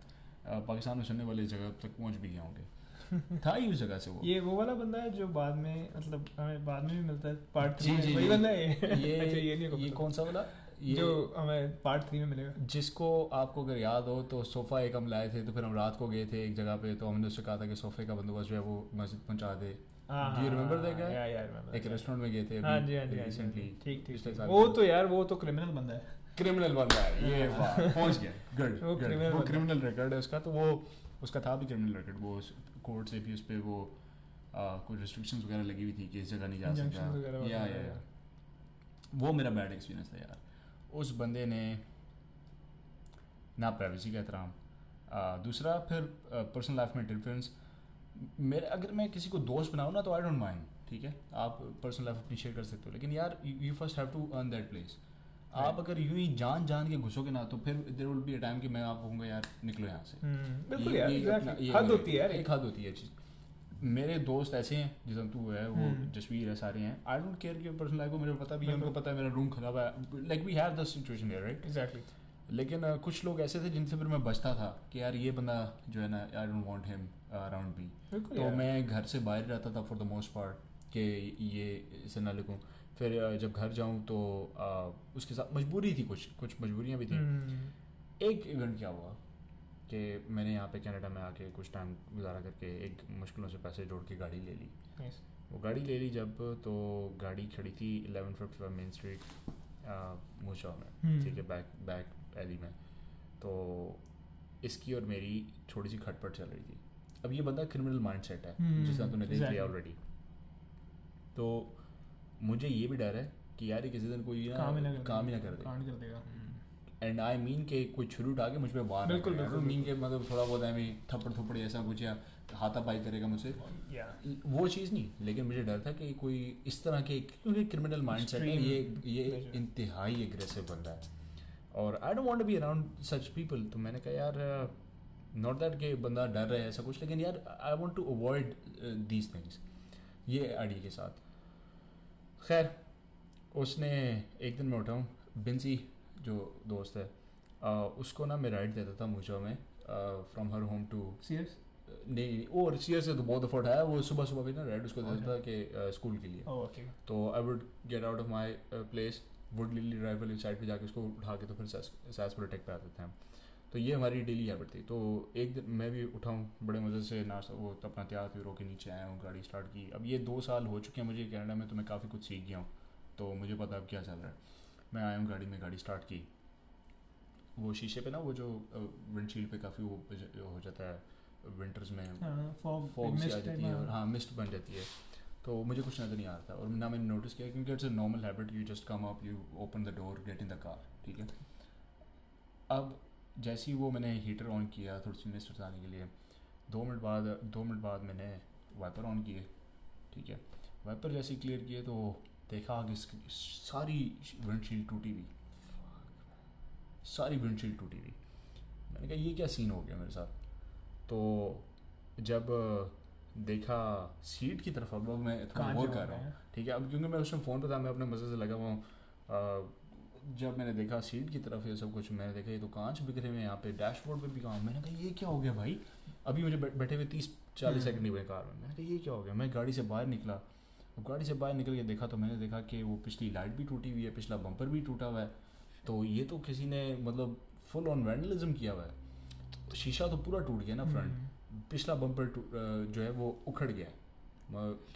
पाकिस्तान में सुनने वाली जगह तक पहुँच भी गया होंगे था ही उस जगह से वो। ये वो वाला बंदा है जो बाद में मतलब हमें बाद में भी मिलता है। पार्ट जी, जी, वही जी। बंदा है ये। अच्छा ये ये कौन सा वाला? ये जो हमें पार्ट थ्री में मिलेगा। जिसको आपको अगर याद हो तो सोफ़ा एक हम लाए थे तो फिर हम रात को गए थे एक जगह पे तो हमने उससे कहा था कि सोफ़े का बंदोबस्त जो है वो मस्जिद पहुँचा दे। हाँ या रिमेंबर एक रेस्टोरेंट में गए थे हाँ जी हाँ जी हाँ रिसेंटली ठीक ठीक पिछले ठीक। साल। वो तो यार वो तो क्रिमिनल बंदा है। क्रिमिनल बंदा है। ये हाँ। पहुँच गया। गुड वो criminal वो बंदा। क्रिमिनल रिकॉर्ड है उसका तो वो उसका था भी क्रिमिनल रिकॉर्ड वो कोर्ट से भी उस पर वो कुछ रिस्ट्रिक्शंस वगैरह लगी हुई थी कि इस जगह नहीं जा सकता। या वगैरह, या या। या वो मेरा बैड एक्सपीरियंस था यार। उस बंदे ने ना प्राइवेसी का एहतराम दूसरा फिर पर्सनल लाइफ में इंटरफेरेंस मेरे अगर मैं किसी को दोस्त बनाऊँ ना तो आई डोंट माइंड ठीक है? आप पर्सनल लाइफ अपनी शेयर कर सकते हो लेकिन यार you first have to earn that place आप अगर यूँ ही जान जान के घुसोगे ना तो फिर there will be a time कि मैं आप कहूँगा यार निकलो यहाँ से। हम्म, बिल्कुल यार हद होती है यार एक हद होती है चीज़। मेरे दोस्त ऐसे हैं जिसम तू है वो हम्म। जसवीर है सारे हैं। आई डोंट केयर कि पर्सनल लाइफ को मेरे को पता भी है उनको पता है मेरा रूम खराब है। Like we have the situation right exactly लेकिन uh, कुछ लोग ऐसे थे जिनसे फिर मैं बचता था कि यार ये बंदा जो है ना I don't want him around me तो। मैं घर से बाहर रहता था फॉर द मोस्ट पार्ट कि ये इसे ना लिखूँ। फिर अ, जब घर जाऊँ तो अ, उसके साथ मजबूरी थी कुछ कुछ मजबूरियाँ भी थी। हम्म, एक इवेंट क्या हुआ? कि मैंने यहाँ पे कनाडा में आके कुछ टाइम गुजारा करके एक मुश्किलों से पैसे जोड़ के गाड़ी ले ली। Nice. वो गाड़ी ले ली जब तो गाड़ी खड़ी थी eleven fifty five main street मूछा में। हम्म। ठीक है बैक बैक एली में। तो इसकी और मेरी थोड़ी सी खटपट चल रही थी। अब ये बंदा क्रिमिनल माइंड सेट है हम्म, जिस तरह तूने देख लिया ऑलरेडी तो मुझे ये भी डर है कि यार ये किसी दिन कोई काम ही ना कर देगा, एंड आई मीन के कोई छुरी उठा के मुझ पर वार बिल्कुल, बिल्कुल, मीन के मतलब थोड़ा बहुत है थप्पड़ थप्पड़ ऐसा कुछ या हाथापाई करेगा मुझसे। वो चीज़ नहीं लेकिन मुझे डर था कि कोई इस तरह के क्योंकि क्रिमिनल माइंड सेट है ये ये. इंतहाई एग्रेसिव बंदा है। और I don't want to be around such people तो मैंने कहा यार नॉट दैट कि बंदा डर रहा है ऐसा कुछ लेकिन यार I want to avoid these things ये आइडिया के साथ। खैर उसने एक दिन मैं उठाऊँ बिंसी जो दोस्त है uh, उसको ना मैं राइड देता था मुझे में from her home to serious नहीं और सीयर से तो बहुत अफोर्ड है वो सुबह सुबह भी ना राइड उसको देता था कि स्कूल के लिए। तो I would get out of my place would lily drive वाली साइड पे जाके उसको उठा के तो फिर सास प्रोटेक्ट पे आते थे हम। तो ये हमारी डेली हैबिट थी। तो एक दिन मैं भी उठाऊँ बड़े मज़े से नाश्ता वो तो अपना तैयार फिर के नीचे आया हूँ गाड़ी स्टार्ट की। अब ये दो साल हो चुके हैं मुझे कनाडा में तो मैं काफ़ी कुछ सीख गया हूँ। तो मुझे पता अब क्या चल रहा है। मैं आया हूँ गाड़ी में गाड़ी स्टार्ट की। वो शीशे पे ना वो जो विंडशील्ड पे काफ़ी वो हो जाता है विंटर्स में फॉग हाँ, सी आ जाती है और हाँ मिस्ट बन जाती है। तो मुझे कुछ नज़र नहीं आ रहा था और ना मैंने नोटिस किया क्योंकि it's a normal habit you just come up you open the door get in the car ठीक है? अब जैसे ही वो मैंने हीटर ऑन किया थोड़ी सी मिस्ट आने के लिए दो मिनट बाद दो मिनट बाद मैंने वाइपर ऑन किए ठीक है? वाइपर जैसे ही क्लियर किए तो देखा आगे सारी विंडशील्ड टूटी हुई। सारी विंडशील्ड टूटी हुई। मैंने कहा ये क्या सीन हो गया मेरे साथ? तो जब देखा सीट की तरफ़ अब मैं थोड़ा गौर कर रहा हूँ। ठीक है अब क्योंकि मैं उस टाइम फ़ोन पर था मैं अपने मज़े से लगा हुआ हूँ। जब मैंने देखा सीट की तरफ़ ये सब कुछ मैंने देखा ये तो कांच बिखरे हुए यहाँ पे डैशबोर्ड पे भी काम मैंने कहा ये क्या हो गया भाई? अभी मुझे बैठे हुए तीस चालीस सेकंड नहीं हुए कार में। मैंने कहा ये क्या हो गया? मैं गाड़ी से बाहर निकला। अब गाड़ी से बाहर निकल के देखा तो मैंने देखा कि वो पिछली लाइट भी टूटी हुई है पिछला बम्पर भी टूटा हुआ है। तो ये तो किसी ने मतलब फुल ऑन वैंडलिज्म किया हुआ है। तो शीशा तो पूरा टूट गया ना फ्रंट हम्म। पिछला बम्पर जो है वो उखड़ गया।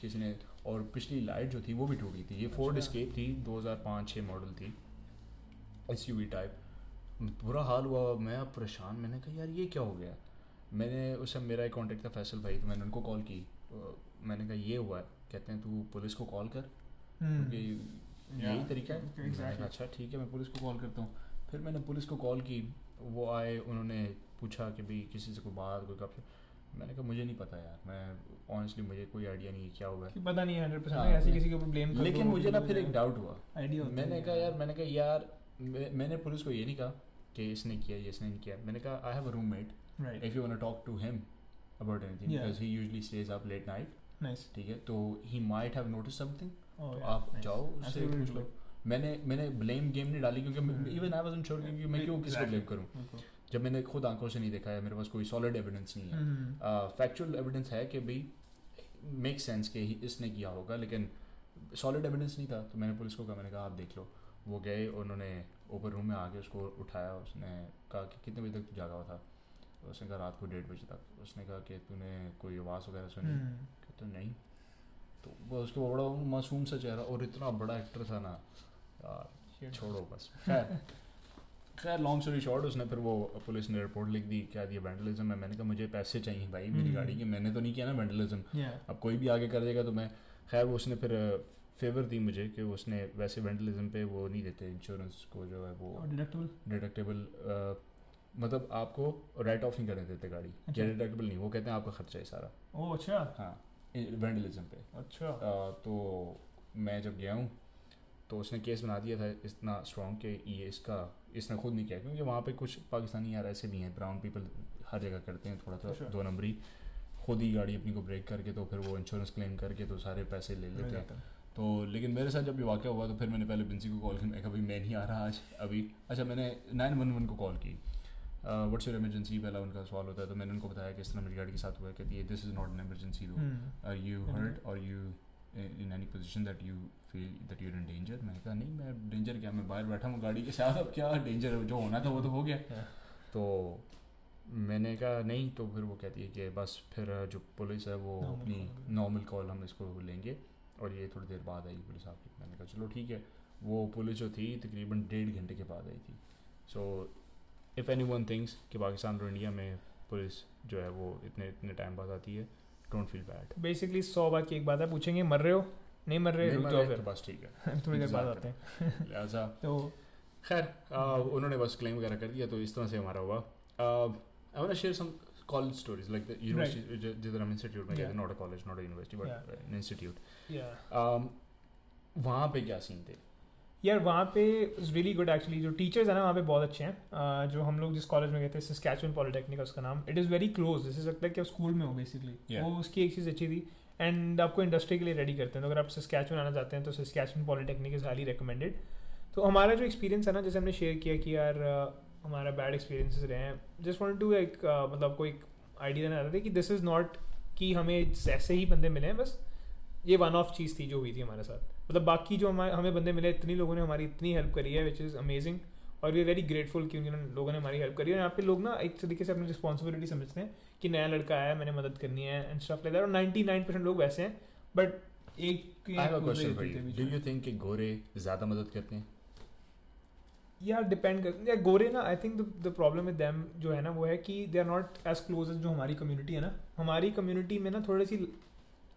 किसी ने और पिछली लाइट जो थी वो भी टूट गई थी। ये फोर्ड अच्छा। स्केप थी 2005-6 मॉडल थी। एसयूवी टाइप बुरा हाल हुआ मैं परेशान। मैंने कहा यार ये क्या हो गया? मैंने उस समय मेरा एक कॉन्टेक्ट था फैसल भाई तो मैंने उनको कॉल की। तो मैंने कहा ये हुआ है। कहते हैं तू पुलिस को कॉल कर। हम्म। क्योंकि यही तरीका है। अच्छा ठीक है मैं पुलिस को कॉल करता हूँ। फिर मैंने पुलिस को कॉल की। वो आए उन्होंने पूछा कि भाई किसी से कोई बात कोई कब मैंने कहा मुझे नहीं पता यार मैं ऑनेस्टली मुझे कोई आइडिया नहीं है क्या हुआ है? पता नहीं हंड्रेड परसेंट ऐसे किसी के ऊपर ब्लेम लेकिन मुझे ना फिर एक डाउट हुआ। आइडिया मैंने कहा यार मैंने कहा यार मैंने पुलिस को ये नहीं कहा कि इसने किया ये इसने नहीं किया। मैंने कहा I have a roommate if you want to talk to him about anything because he usually stays up late night nice ठीक है? तो he might have notice something तो आप जाओ उससे पूछ लो। मैंने मैंने ब्लेम गेम नहीं डाली क्योंकि इवन आई वाजंट श्योर क्योंकि मैं क्यों किसको ब्लेम करूँ। जब मैंने खुद आँखों से नहीं देखा है मेरे पास कोई सॉलिड एविडेंस नहीं है। Factual hmm. एविडेंस है कि भाई मेक सेंस कि इसने किया होगा लेकिन सॉलिड एविडेंस नहीं था। तो मैंने पुलिस को कहा मैंने कहा आप देख लो। वो गए उन्होंने ऊपर रूम में आके उसको उठाया उसने कहा कि कितने बजे तक जागा हुआ था। उसने कहा रात को डेढ़ बजे तक। उसने कहा कि तूने कोई आवाज़ वगैरह सुनी? हम्म। तो नहीं। तो वो उसको बड़ा मासूम सा चेहरा और इतना बड़ा एक्टर था ना यार छोड़ो बस। खैर खैर लॉन्ग स्टोरी शॉर्ट उसने फिर वो पुलिस ने रिपोर्ट लिख दी क्या दिया वेंडलिज्म है। मैंने कहा मुझे पैसे चाहिए भाई मेरी हम्म। गाड़ी के। मैंने तो नहीं किया ना वेंडलिज्म अब कोई भी आगे कर देगा तो मैं खैर उसने फिर फेवर दी मुझे कि उसने वैसे वेंटलिज्म पे वो नहीं देते इंश्योरेंस को जो है वो डिडक्टेबल डिडक्टेबल मतलब आपको राइट ऑफ़ नहीं करने देते गाड़ी। अच्छा। डिडक्टेबल नहीं वो कहते हैं आपका खर्चा है सारा। ओ अच्छा। हाँ वेंडलिज्म पे। अच्छा। आ, तो मैं जब गया हूँ तो उसने केस बना दिया था इतना स्ट्रॉन्ग कि ये इसका इसने खुद नहीं किया क्योंकि वहाँ पे कुछ पाकिस्तानी यार ऐसे भी हैं ब्राउन पीपल हर जगह करते हैं थोड़ा सा अच्छा। दो नंबरी। खुद ही गाड़ी अपनी को ब्रेक करके तो फिर वो इंश्योरेंस क्लेम करके तो सारे पैसे ले लेते हैं। तो लेकिन मेरे साथ जब ये वाक़ हुआ तो फिर मैंने पहले बिंसी को कॉल किया मैं कभी मैं नहीं आ रहा आज अभी। अच्छा मैंने नाइन वन वन को कॉल की। व्हाट्स योर इमरजेंसी पहला उनका सवाल होता है तो मैंने उनको बताया कि इस तरह मेरी गाड़ी के साथ हुआ कहती है this is not an emergency though are you hurt or you in any position that you feel that you're in danger मैंने कहा नहीं मैं डेंजर क्या मैं बाहर बैठा हूँ गाड़ी के साथ अब क्या डेंजर जो होना था वो तो हो गया. तो मैंने कहा नहीं तो फिर वो कहती है कि बस फिर जो पुलिस है वो अपनी नॉर्मल कॉल हम इसको लेंगे और ये थोड़ी देर बाद आई पुलिस आपकी। मैंने कहा चलो ठीक है। वो पुलिस जो थी तकरीबन डेढ़ घंटे के बाद आई थी। So if any one things कि पाकिस्तान और इंडिया में पुलिस जो है वो इतने इतने टाइम बाद आती है डोंट फील बैड बेसिकली सौ बार की एक बात है पूछेंगे मर रहे हो? नहीं मर रहे हो तो बस ठीक है। थोड़ी देर बाद आते हैं। लिहाजा। तो खैर उन्होंने बस क्लेम वगैरह कर दिया तो इस तरह से हमारा हुआ। I want share some college stories like the university right. institute में गए not a college not a university but yeah. an institute. Yeah. Um, वहाँ पे क्या सीन थे? यार वहाँ पे इज़ रियली गुड एक्चुअली जो टीचर्स हैं ना वहाँ पे बहुत अच्छे हैं। जो हम लोग जिस कॉलेज में गए थे सिस्कैचुअन पॉलिटेक्निक उसका नाम इट इज़ वेरी क्लोज जैसे लगता है कि आप स्कूल में हो बेसिकली वो उसकी एक चीज़ अच्छी थी। एंड आपको इंडस्ट्री के लिए रेडी करते हैं। तो अगर आप सिस्कैचुअन आना चाहते हैं तो Saskatchewan Polytechnic is highly recommended तो हमारा जो एक्सपीरियंस है ना जैसे हमने शेयर किया कि यार हमारा बैड एक्सपीरियंसेस रहे हैं। जस्ट वॉन्ट टू एक मतलब कोई आइडिया देना चाहते कि दिस इज़ नॉट कि हमें ऐसे ही बंदे मिले हैं बस। ये वन ऑफ़ चीज़ थी जो हुई थी हमारे साथ। मतलब बाकी जो हमारे हमें बंदे मिले इतनी लोगों ने हमारी इतनी हेल्प करी है विच इज़ अमेजिंग और वी वेरी ग्रेटफुल कि उन्होंने लोगों ने हमारी हेल्प करी और यहाँ पे लोग ना एक तरीके से अपनी रिस्पॉन्सिबिलिटी समझते हैं कि नया लड़का आया मैंने मदद करनी है एंड स्टफ़ लाइक और 99% लोग वैसे हैं बट एक I have a एक question for होते you. हैं बीच Do में। you think कि गोरे ज़्यादा मदद करते हैं? यार डिपेंड कर या गोरे ना I think the problem with them जो है ना वो है कि they are not as close as जो हमारी कम्युनिटी है ना। हमारी कम्युनिटी में ना थोड़ी सी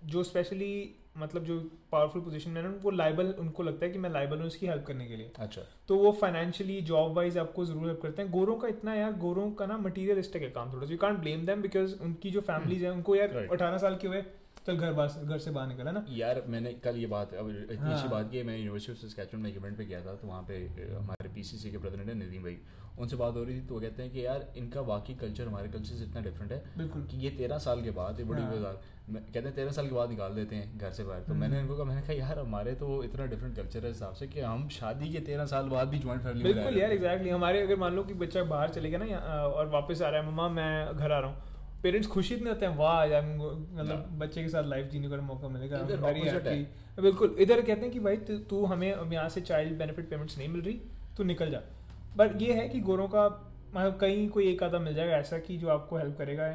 जो स्पेशली मतलब जो पावरफुल पोजीशन में है ना उनको लाइबल उनको लगता है कि मैं लाइबल हूँ उसकी हेल्प करने के लिए। अच्छा। तो वो फाइनेंशियली जॉब वाइज आपको ज़रूर हेल्प करते हैं। गोरों का इतना यार गोरों का ना मटीरियलिस्टिक है काम थोड़ा सा। You can't blame them because उनकी जो फैमिलीज़ है उनको यार. अठारह साल के हुए चल घर बाहर घर से बाहर निकल ना यार मैंने कल ये बात अब इतनी हाँ। अच्छी बात की मैं यूनिवर्सिटी ऑफ़ सस्कैचुअन में एक इवेंट पे गया था तो वहाँ पे हमारे पीसीसी के प्रेसिडेंट है नदीम भाई उनसे बात हो रही थी तो वो कहते हैं कि यार इनका वाकई कल्चर हमारे कल्चर से इतना डिफरेंट है बिल्कुल कि ये तेरह साल के बाद ये बड़ी हाँ। मैं- कहते हैं तेरह साल के बाद निकाल देते हैं घर से बाहर तो हम्म। मैंने इनको कहा मैंने कहा यार हमारे तो इतना डिफरेंट कल्चर है हिसाब से कि हम शादी के तेरह साल बाद भी ज्वाइंट फैमिली बिल्कुल यार एग्जैक्टली हमारे अगर मान लो कि बच्चा बाहर चले गया ना और वापस आ रहा है मम्मा मैं घर आ रहा हूँ पेरेंट्स खुशी इतने होते हैं वाह यार मतलब बच्चे के साथ लाइफ जीने का मौका मिलेगा. बिल्कुल इधर कहते हैं कि भाई तू- हमें यहाँ से चाइल्ड बेनिफिट पेमेंट्स नहीं मिल रही तू निकल जा बट ये है कि गोरों का मतलब कहीं कोई एक आधा मिल जाएगा ऐसा कि जो आपको हेल्प करेगा।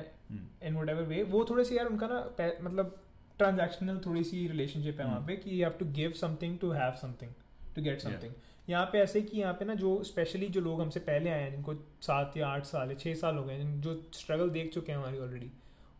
इन वट एवर वे वो थोड़े से यार उनका ना मतलब ट्रांजेक्शनल थोड़ी सी रिलेशनशिप है वहाँ हम्म। पे कि you have to give something to have something to get something यहाँ पे ऐसे कि यहाँ पे ना जो स्पेशली जो लोग हमसे पहले आए हैं जिनको सात या आठ साल या छः साल हो गए हैं जो स्ट्रगल देख चुके हैं हमारी ऑलरेडी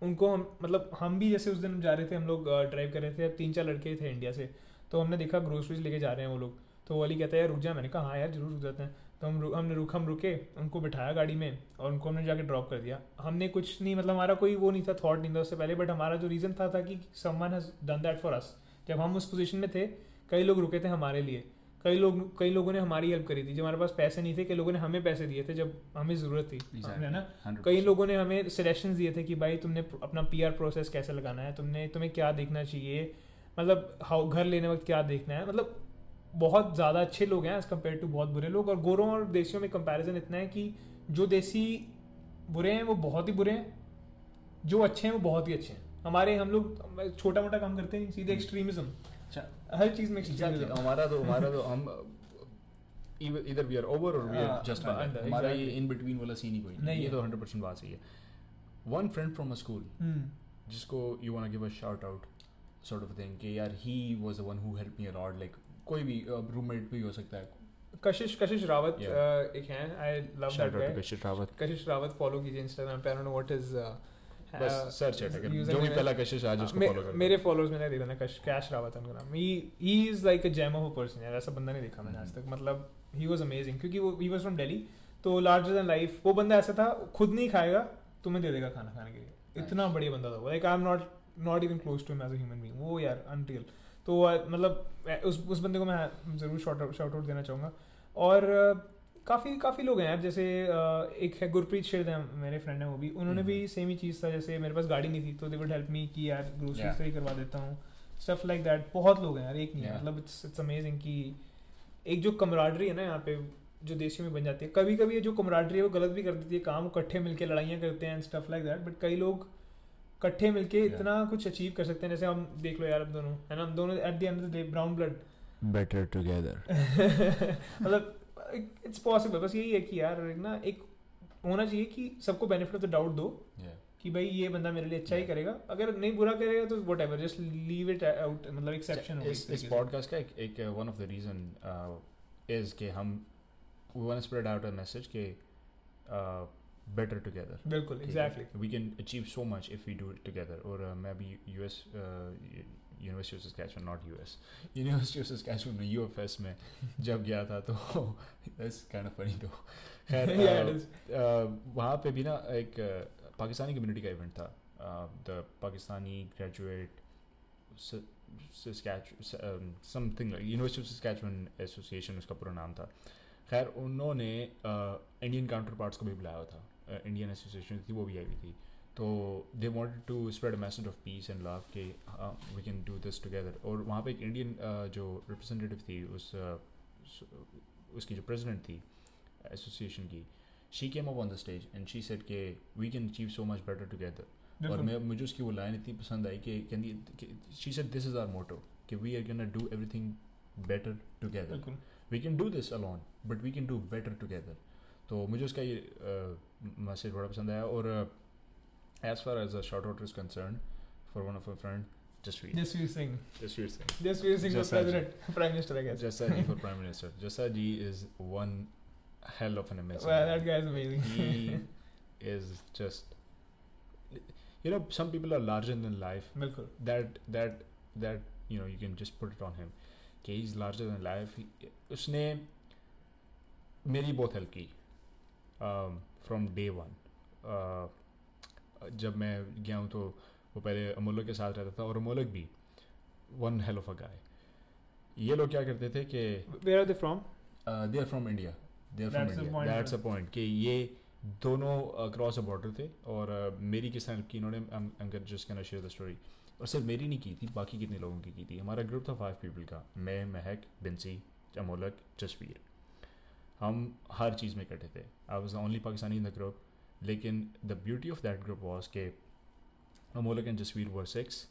उनको हम मतलब हम भी जैसे उस दिन जा रहे थे हम लोग ड्राइव कर रहे थे तीन चार लड़के थे इंडिया से तो हमने देखा ग्रोसरीज लेके जा रहे हैं वो लोग तो वो वाली कहता है यार रुक जा। मैंने कहा हाँ यार ज़रूर रुक जाते हैं। तो हम हमने रुक हम रुके उनको बिठाया गाड़ी में और उनको हमने जाके ड्रॉप कर दिया। हमने कुछ नहीं मतलब हमारा कोई वो नहीं था थॉट नहीं था उससे पहले बट हमारा जो रीज़न था, था कि someone has done that for us जब हम उस पोजीशन में थे कई लोग रुके थे हमारे लिए कई लोग कई लोगों ने हमारी हेल्प करी थी। जब हमारे पास पैसे नहीं थे कई लोगों ने हमें पैसे दिए थे जब हमें ज़रूरत थी। है ना? कई लोगों ने हमें सजेशन दिए थे कि भाई तुमने अपना पीआर प्रोसेस कैसे लगाना है? तुमने तुम्हें क्या देखना चाहिए? मतलब हाउ घर लेने वक्त क्या देखना है? मतलब बहुत ज़्यादा अच्छे लोग हैं एज़ कंपेयर टू बहुत बुरे लोग। और गोरों और देसियों में कंपैरिजन इतना है कि जो देसी बुरे हैं वो बहुत ही बुरे हैं। जो अच्छे हैं वो बहुत ही अच्छे हैं। हमारे हम लोग छोटा मोटा काम करते हैं सीधे एक्सट्रीमिज्म अच्छा हर चीज़ में. हमारा तो हमारा तो हम इधर वी आर ओवर और वी आर जस्ट अंडर हमारा ये इन बिटवीन वाला सीन ही कोई नहीं ये तो 100% बात सही है। One friend from a school जिसको you want give a shout out sort of thing कि यार he was the one who help me a lot like कोई भी रूममेट भी हो सकता है। कशिश कशिश रावत एक हैं। I love that guy Kashish Rawat. Kashish Rawat follow कीजिए इंस्टाग्राम पे। I don't know what is बस सर्च है जो भी पहला कशिश आज उसको फॉलो कर मेरे फॉलोअर्स देखा ना कश कैश रावत उनका नाम he he is like a gem of a person यार ऐसा बंदा नहीं देखा मैंने आज तक। मतलब ही वाज अमेजिंग क्योंकि वो ही वाज फ्रॉम दिल्ली तो लार्जर देन लाइफ वो बंदा ऐसा था खुद नहीं खाएगा तुम्हें दे देगा खाना खाने के लिए। इतना बढ़िया बंदा था वो। Like I am not not even close to him as a human being वो यार अनरियल तो मतलब उस उस बंदे को मैं ज़रूर शॉर्ट शाउट आउट देना चाहूँगा। और uh, काफ़ी काफ़ी लोग हैं। यार जैसे एक है गुरप्रीत शेर है मेरे फ्रेंड हैं वो भी। उन्होंने भी सेम ही चीज़ था जैसे मेरे पास गाड़ी नहीं थी तो दे वुड हेल्प मी कि यार ग्रोसरी Yeah. से ही करवा देता हूँ। स्टफ़ लाइक दैट बहुत लोग हैं यार एक नहीं Yeah. मतलब इट्स इट्स अमेजिंग कि एक जो कमराडरी है ना यहाँ पे जो देशियों में बन जाती है। कभी कभी जो कमराडरी है वो गलत भी कर देती है काम इकट्ठे मिलके लड़ाइयाँ करते हैं स्टफ़ लाइक दैट बट कई लोग इकट्ठे मिलके Yeah. इतना कुछ अचीव कर सकते हैं। जैसे हम देख लो यार हम दोनों है ना? हम दोनों at the end of the day brown blood better together मतलब इट्स पॉसिबल बस यही है कि यार ना एक होना चाहिए कि सबको बेनिफिट ऑफ़ द डाउट दो कि भाई ये बंदा मेरे लिए अच्छा ही करेगा। अगर नहीं बुरा करेगा तो whatever just leave it out मतलब एक्सेप्शन इस पॉडकास्ट का एक one of the reason is कि हम we want spread out a message के बेटर टुगेदर बिल्कुल exactly we can achieve so much if we do it together और uh, मैं अभी US university of Saskatchewan not US university of Saskatchewan में UFS में जब गया था तो दैट्स काइंड ऑफ़ फनी तो खैर uh, uh, वहाँ पे भी ना एक uh, पाकिस्तानी कम्युनिटी का इवेंट था. The Pakistani graduate something university of Saskatchewan association उसका पूरा नाम था. खैर उन्होंने इंडियन काउंटर पार्ट्स को भी बुलाया था. इंडियन एसोसिएशन थी वो भी आई हुई थी. तो they want to spread message of peace and love के we can do this together और वहाँ पे एक इंडियन जो रिप्रेजेंटेटिव थी उस uh, उसकी जो प्रेसिडेंट थी एसोसिएशन की she came up on the stage and she said के we can achieve so much better together और मैं मुझे उसकी वो लाइन इतनी पसंद आई कि कहती she said this is our motto कि we are gonna do everything better together we can do this alone but we can do better together तो मुझे उसका ये मैसेज बड़ा पसंद आया और As far as a shout out is concern for one of a friend Jasveer Jasveer Singh. Jasveer Singh Jasveer Singh for Jasaj. president, prime minister, I guess. Jassa ji for prime minister. Jassa ji is one hell of an amazing. Well, guy. that guy is amazing. he is just you know some people are larger than life बिल्कुल. that that that you know you can just put it on him कि he's larger than life He- उसने मेरी बहुत help की um, from day one जब मैं गया हूँ तो वो पहले अमोलक के साथ रहता था और अमोलक भी one hell of a guy ये लोग क्या करते थे कि Where are they from? They are from India they are from India that's a point कि ये दोनों अक्रॉस अ बॉर्डर थे और uh, मेरी किस तरह की इन्होंने just can share the story और सिर्फ़ मेरी नहीं की थी बाकी कितने लोगों की की थी। हमारा ग्रुप था फाइव पीपल का। मैं महक बिंसी अमोलक जसवीर। हम हर चीज़ में इकट्ठे थे। I was the only Pakistani in the group लेकिन the beauty of that group was के Amolak and Jasveer were Sikhs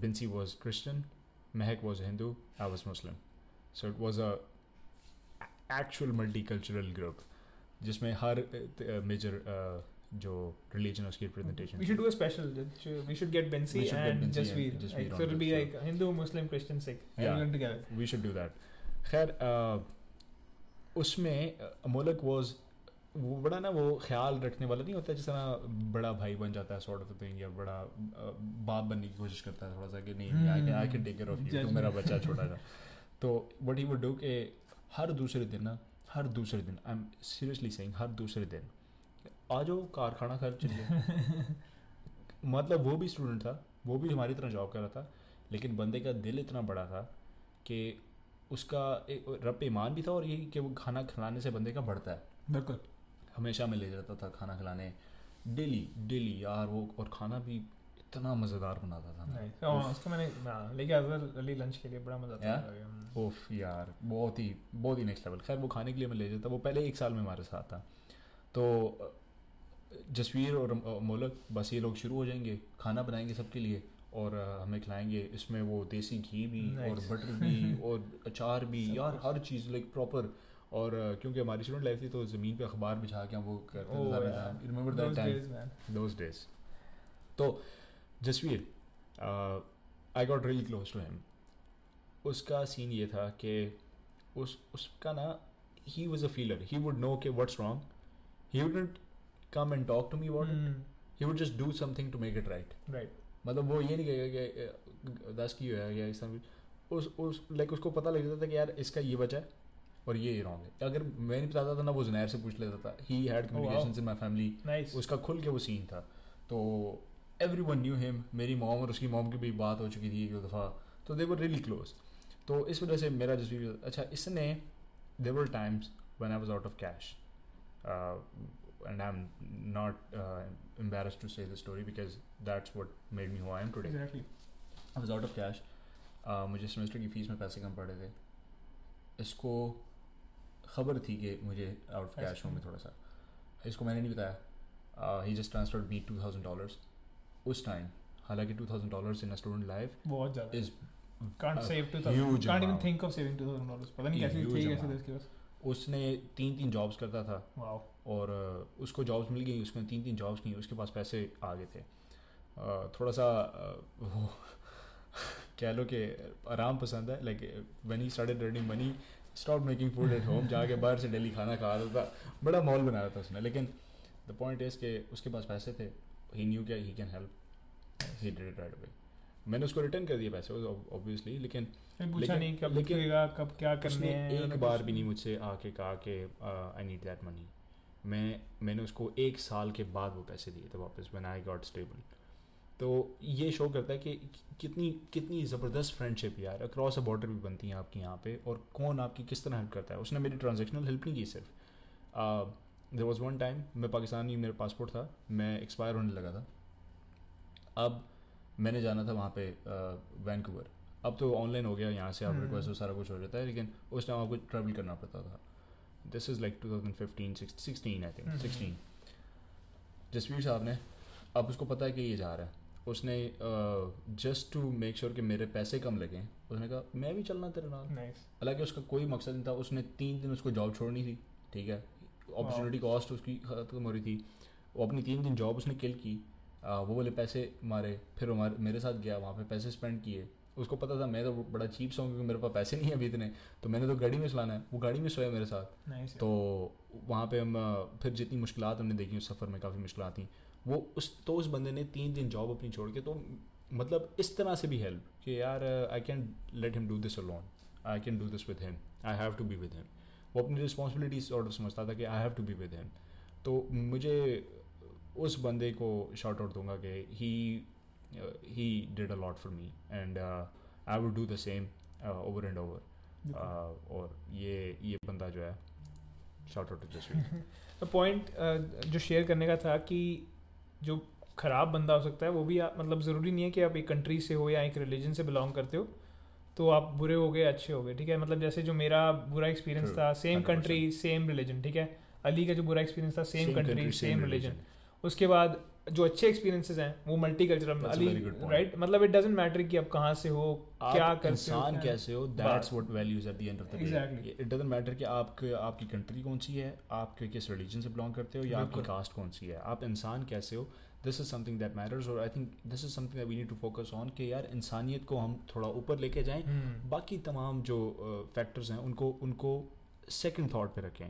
Binsy was Christian Mahak was Hindu I was Muslim so it was a actual multi group जिसमें हर major जो religion है उसकी representation We should do a special. We should get Bensi We should get and Bensi and Jasveer. Jasveer Like, on so it'll be the like Hindu, Muslim, Christian, Sikh. Yeah. Everyone together. We should do that खैर uh, उसमें uh, Amolak was वो बड़ा ना वो ख्याल रखने वाला नहीं होता जिस तरह बड़ा भाई बन जाता है सॉर्ट ऑफ़ थिंग या बड़ा बाप बनने की कोशिश करता है थोड़ा सा कि नहीं I can I can take care of you तो मेरा बच्चा छोटा सा तो वट ही वुड डू कि हर दूसरे दिन ना हर दूसरे दिन आई एम सीरियसली सेइंग हर दूसरे दिन आ जाओ कारखाना खर्च मतलब वो भी स्टूडेंट था वो भी हमारी तरह जॉब कर रहा था लेकिन बंदे का दिल इतना बड़ा था कि उसका एक रब पे ईमान भी था और यही कि वो खाना खिलाने से बंदे का बढ़ता है। बिल्कुल। हमेशा मैं ले जाता था खाना खिलाने। डेली डेली यार वो और खाना भी इतना मज़ेदार बनाता था Nice. Oh, उसको मैंने हाँ, लेके था अली लंच के लिए बड़ा मज़ा आता था ओफ यार बहुत ही बहुत ही नेक्स्ट लेवल खैर वो खाने के लिए मैं ले जाता वो पहले एक साल में हमारे साथ था। तो जसवीर और मोलक बस ये लोग शुरू हो जाएँगे खाना बनाएँगे सबके लिए और हमें खिलाएँगे। इसमें वो देसी घी भी और बटर भी और अचार भी यार हर चीज़ लाइक प्रॉपर और क्योंकि हमारी स्टूडेंट लाइफ थी तो ज़मीन पे अखबार बिछा के हम वो करते Oh, remember that time days, man. तो Jasveer I got really close to him उसका सीन ये था कि उस उसका ना he was a feeler he would know के what's wrong he wouldn't come and talk to me Hmm, he would just do something to make it right right. मतलब वो ये नहीं कहेगा कि दस की है या इस तरह उस उस लाइक उसको पता लग जाता था कि यार इसका ये वजह है। और ये रॉन्ग है। अगर मैं नहीं बताता था ना वो जुनैर से पूछ लेता था। He had communication in my family उसका खुल के वो सीन था। तो एवरी वन न्यू हिम मेरी मॉम और उसकी मॉम की भी बात हो चुकी थी एक दो दफ़ा। तो दे वर रियली क्लोज तो इस वजह से मेरा जसवीर अच्छा इसने there were times when I was out of cash and I am not the story because that's what made me who I am today. Exactly. I was out of cash. Uh, मुझे semester की fees में पैसे कम पड़े थे। इसको खबर थी कि मुझे आउट ऑफ़ कैश हूँ मैं थोड़ा सा। इसको मैंने नहीं बताया। He just transferred me two thousand dollars उस टाइम हालाँकि two thousand dollars in student life बहुत ज़्यादा। Is can't save 2000 huge can't even think of saving 2000 dollars. पता नहीं कैसे थे कैसे थे इसके पास। उसने तीन तीन जॉब्स करता था। और uh, उसको जॉब्स मिल गई उसने तीन तीन जॉब्स की उसके पास पैसे आ गए थे। Uh, थोड़ा सा uh, वो कह लो कि आराम पसंद है। Like when he started earning money stop making food at home जाके बाहर से डेली खाना खा रहा था। बड़ा मॉल बना रहा था उसने लेकिन द पॉइंट इज़ कि उसके पास पैसे थे ही न्यू क्या he can help he did it right away मैंने उसको रिटर्न कर दिया पैसे ऑब्वियसली लेकिन पूछा लेकिन- नहीं कब लेकिन कब क्या करने हैं एक बार भी नहीं मुझसे आके कहा कि आई नीड दैट मनी मैं मैंने उसको एक साल के बाद वो पैसे दिए थे वापस व्हेन आई गॉट स्टेबल तो ये शो करता है कि कितनी कितनी ज़बरदस्त फ्रेंडशिप यार अक्रॉस अ बॉर्डर भी बनती है आपकी यहाँ पे और कौन आपकी किस तरह हेल्प करता है? उसने मेरी ट्रांजेक्शनल हेल्प नहीं की सिर्फ़। देर वॉज़ वन टाइम मैं पाकिस्तानी मेरा पासपोर्ट था मैं एक्सपायर होने लगा था। अब मैंने जाना था वहाँ पे वैंकूवर अब तो ऑनलाइन हो गया यहाँ से आप हम्म। रिक्वेस्ट सारा कुछ हो जाता है लेकिन उस टाइम आपको ट्रैवल करना पड़ता था। This is like 2015 16 I think sixteen Jasveer Sahab ने अब उसको पता है कि ये जा रहा है। उसने जस्ट टू मेक श्योर कि मेरे पैसे कम लगे उसने कहा मैं भी चलना तेरे नाल। हालाँकि उसका कोई मकसद नहीं था उसने तीन दिन उसको जॉब छोड़नी थी ठीक है? अपॉर्चुनिटी कॉस्ट उसकी ख़त्म हो रही थी। वो अपनी तीन दिन जॉब उसने किल की आ, वो बोले पैसे मारे। फिर हमारे मेरे साथ गया वहाँ पे पैसे स्पेंड किए। उसको पता था मैं तो बड़ा चीप सा हूँ क्योंकि मेरे पास पैसे नहीं है अभी इतने तो मैंने तो गाड़ी में चलाना है वो गाड़ी में सोया मेरे साथ। तो वहाँ पे हम फिर जितनी मुश्किल हमने देखी उस सफ़र में काफ़ी मुश्किल थी। वो उस तो उस बंदे ने तीन दिन जॉब अपनी छोड़ के तो मतलब इस तरह से भी हेल्प कि यार I can let him do this alone I can do this with him I have to be with him वो अपनी रिस्पॉन्सिबिलिटीज ऑर्डर समझता था कि I have to be with him तो मुझे उस बंदे को शॉर्ट आउट दूँगा कि he he did a lot for me and I would do the same over and over और ये ये बंदा जो है शॉर्ट आउट तो पॉइंट जो शेयर करने का था कि जो ख़राब बंदा हो सकता है वो भी आप मतलब ज़रूरी नहीं है कि आप एक कंट्री से हो या एक रिलीजन से बिलोंग करते हो तो आप बुरे हो गए अच्छे हो गए ठीक है? मतलब जैसे जो मेरा बुरा एक्सपीरियंस था सेम कंट्री सेम रिलीजन ठीक है? अली का जो बुरा एक्सपीरियंस था सेम कंट्री सेम रिलीजन उसके बाद जो अच्छे एक्सपीरियंसेस हैं वो मल्टी कल्चरल राइट मतलब इट डजंट मैटर कि आप कहाँ से हो क्या करते हो। इंसान कैसे हो that's what values at the end of the day it doesn't matter कि आप आपकी कंट्री कौन सी है आप किस रिलीजन से बिलोंग करते हो या आपकी कास्ट कौन सी है। आप इंसान कैसे हो this is something that matters और I think this is something that we need to focus on कि यार इंसानियत को हम थोड़ा ऊपर लेके जाएँ। hmm. बाकी तमाम जो फैक्टर्स हैं उनको उनको सेकंड थॉट पे रखें।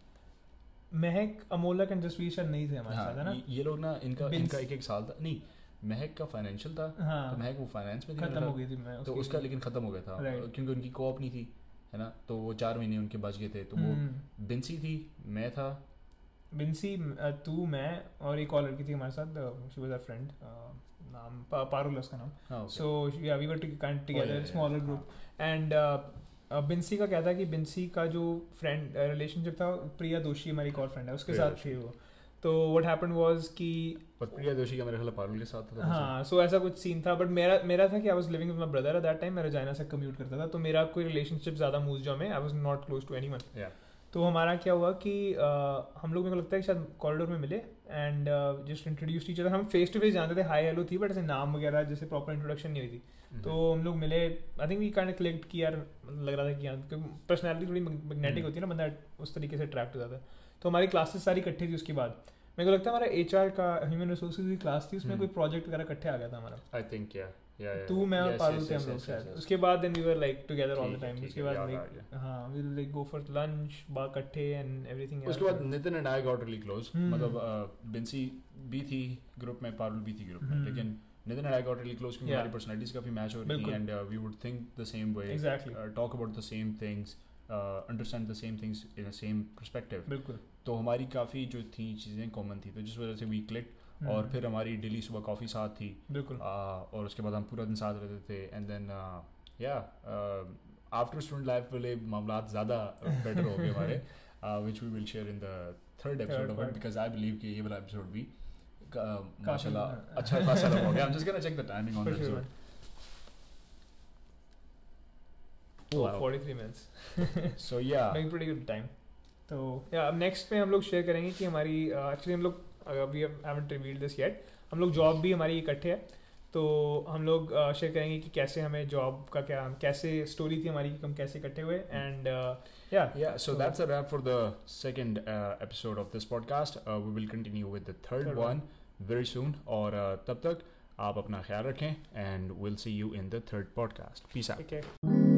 महक अमोलक एंड जसवीर शायद नहीं थे हमारे हाँ, साथ है ना? ये लोग ना इनका इनका एक एक साल था। नहीं महक का फाइनेंशियल था हाँ, तो महक वो फाइनेंस में खत्म हो गई थी मैं तो उसका लेकिन खत्म हो गया था क्योंकि उनकी कोऑप नहीं थी है ना? तो वो चार महीने उनके बच गए थे तो वो हम्म। बिंसी थी मैं था। बिंसी तू मैं और एक और लड़की थी हमारे साथ शी वाज आवर फ्रेंड नाम पारुल उसका नाम। So we were together smaller group and Bincy का कहता था कि बिंसी का जो फ्रेंड रिलेशनशिप था प्रिया दोषी हमारी एक और फ्रेंड है उसके साथ थी वो। तो वट हैपेंड वाज कि प्रिया दोषी का मेरे ख्याल पारुल के साथ था हाँ सो ऐसा कुछ सीन था बट मेरा मेरा था कि I was living with my brother at that time मैं जाना से कम्यूट करता था तो मेरा कोई रिलेशनशिप ज़्यादा मूव में I was not close to anyone तो हमारा क्या हुआ कि uh, हम लोग मेरे को लगता है कि शायद कॉरिडोर में मिले एंड जस्ट इंट्रोड्यूस टीचर हम फेस टू फेस जानते थे हाई हेलो थी बट ऐसे नाम वगैरह जैसे प्रॉपर इंट्रोडक्शन नहीं हुई थी। mm-hmm. तो हम लोग मिले। I think we kind click की यार लग रहा था कि यार पर्सनैलिटी थोड़ी मैग्नेटिक mm-hmm. होती है ना बंदा उस तरीके से अट्रैक्ट हो जाता है। तो हमारी क्लासेस सारी इकट्ठी थी उसके बाद। मेरे को लगता है हमारा एचआर का ह्यूमन रिसोर्सेज की क्लास थी उसमें mm-hmm. कोई प्रोजेक्ट वगैरह इकट्ठे आ गया था हमारा। आई थिंक या तू मैं और पारुल थे हम लोग शायद। उसके बाद then we were like together all the time उसके बाद लाइक हाँ we will like go for lunch बा इकट्ठे एंड एवरीथिंग उसके बाद Nitin and I got really close मतलब बिंसी भी थी ग्रुप में पारुल भी थी ग्रुप में. Hmm. लेकिन Nitin and I got really close क्योंकि हमारी पर्सनालिटीज काफ़ी मैच हो रही थी and we would think the same way exactly talk about the same things understand the same things in a same perspective बिल्कुल. तो हमारी काफ़ी जो थी चीज़ें कॉमन थी तो जिस वजह से वी क्लिक और हम्म। फिर हमारी डेली सुबह कॉफ़ी साथ थी बिल्कुल और उसके बाद हम पूरा दिन साथ रहते थे and then yeah after student life वाले मामला ज़्यादा बेटर हो गए हमारे which we will share in the third episode of it because I believe कि ये वाला एपिसोड भी माशाल्लाह अच्छा खासा हो गया I am just gonna check the timing on the episode Oh, wow. 43 minutes. so yeah. Making pretty good time. तो या अब नेक्स्ट पे हम लोग शेयर करेंगे कि हमारी एक्चुअली हम लोग we haven't revealed this yet हम लोग जॉब भी हमारी इकट्ठे है तो हम लोग शेयर uh, करेंगे कि कैसे हमें जॉब का क्या कैसे स्टोरी थी हमारी कि हम कैसे इकट्ठे हुए and yeah yeah so that's a wrap for the second episode of this podcast we will continue with the third one very soon और uh, तब तक आप अपना ख्याल रखें and will see you in the third podcast peace out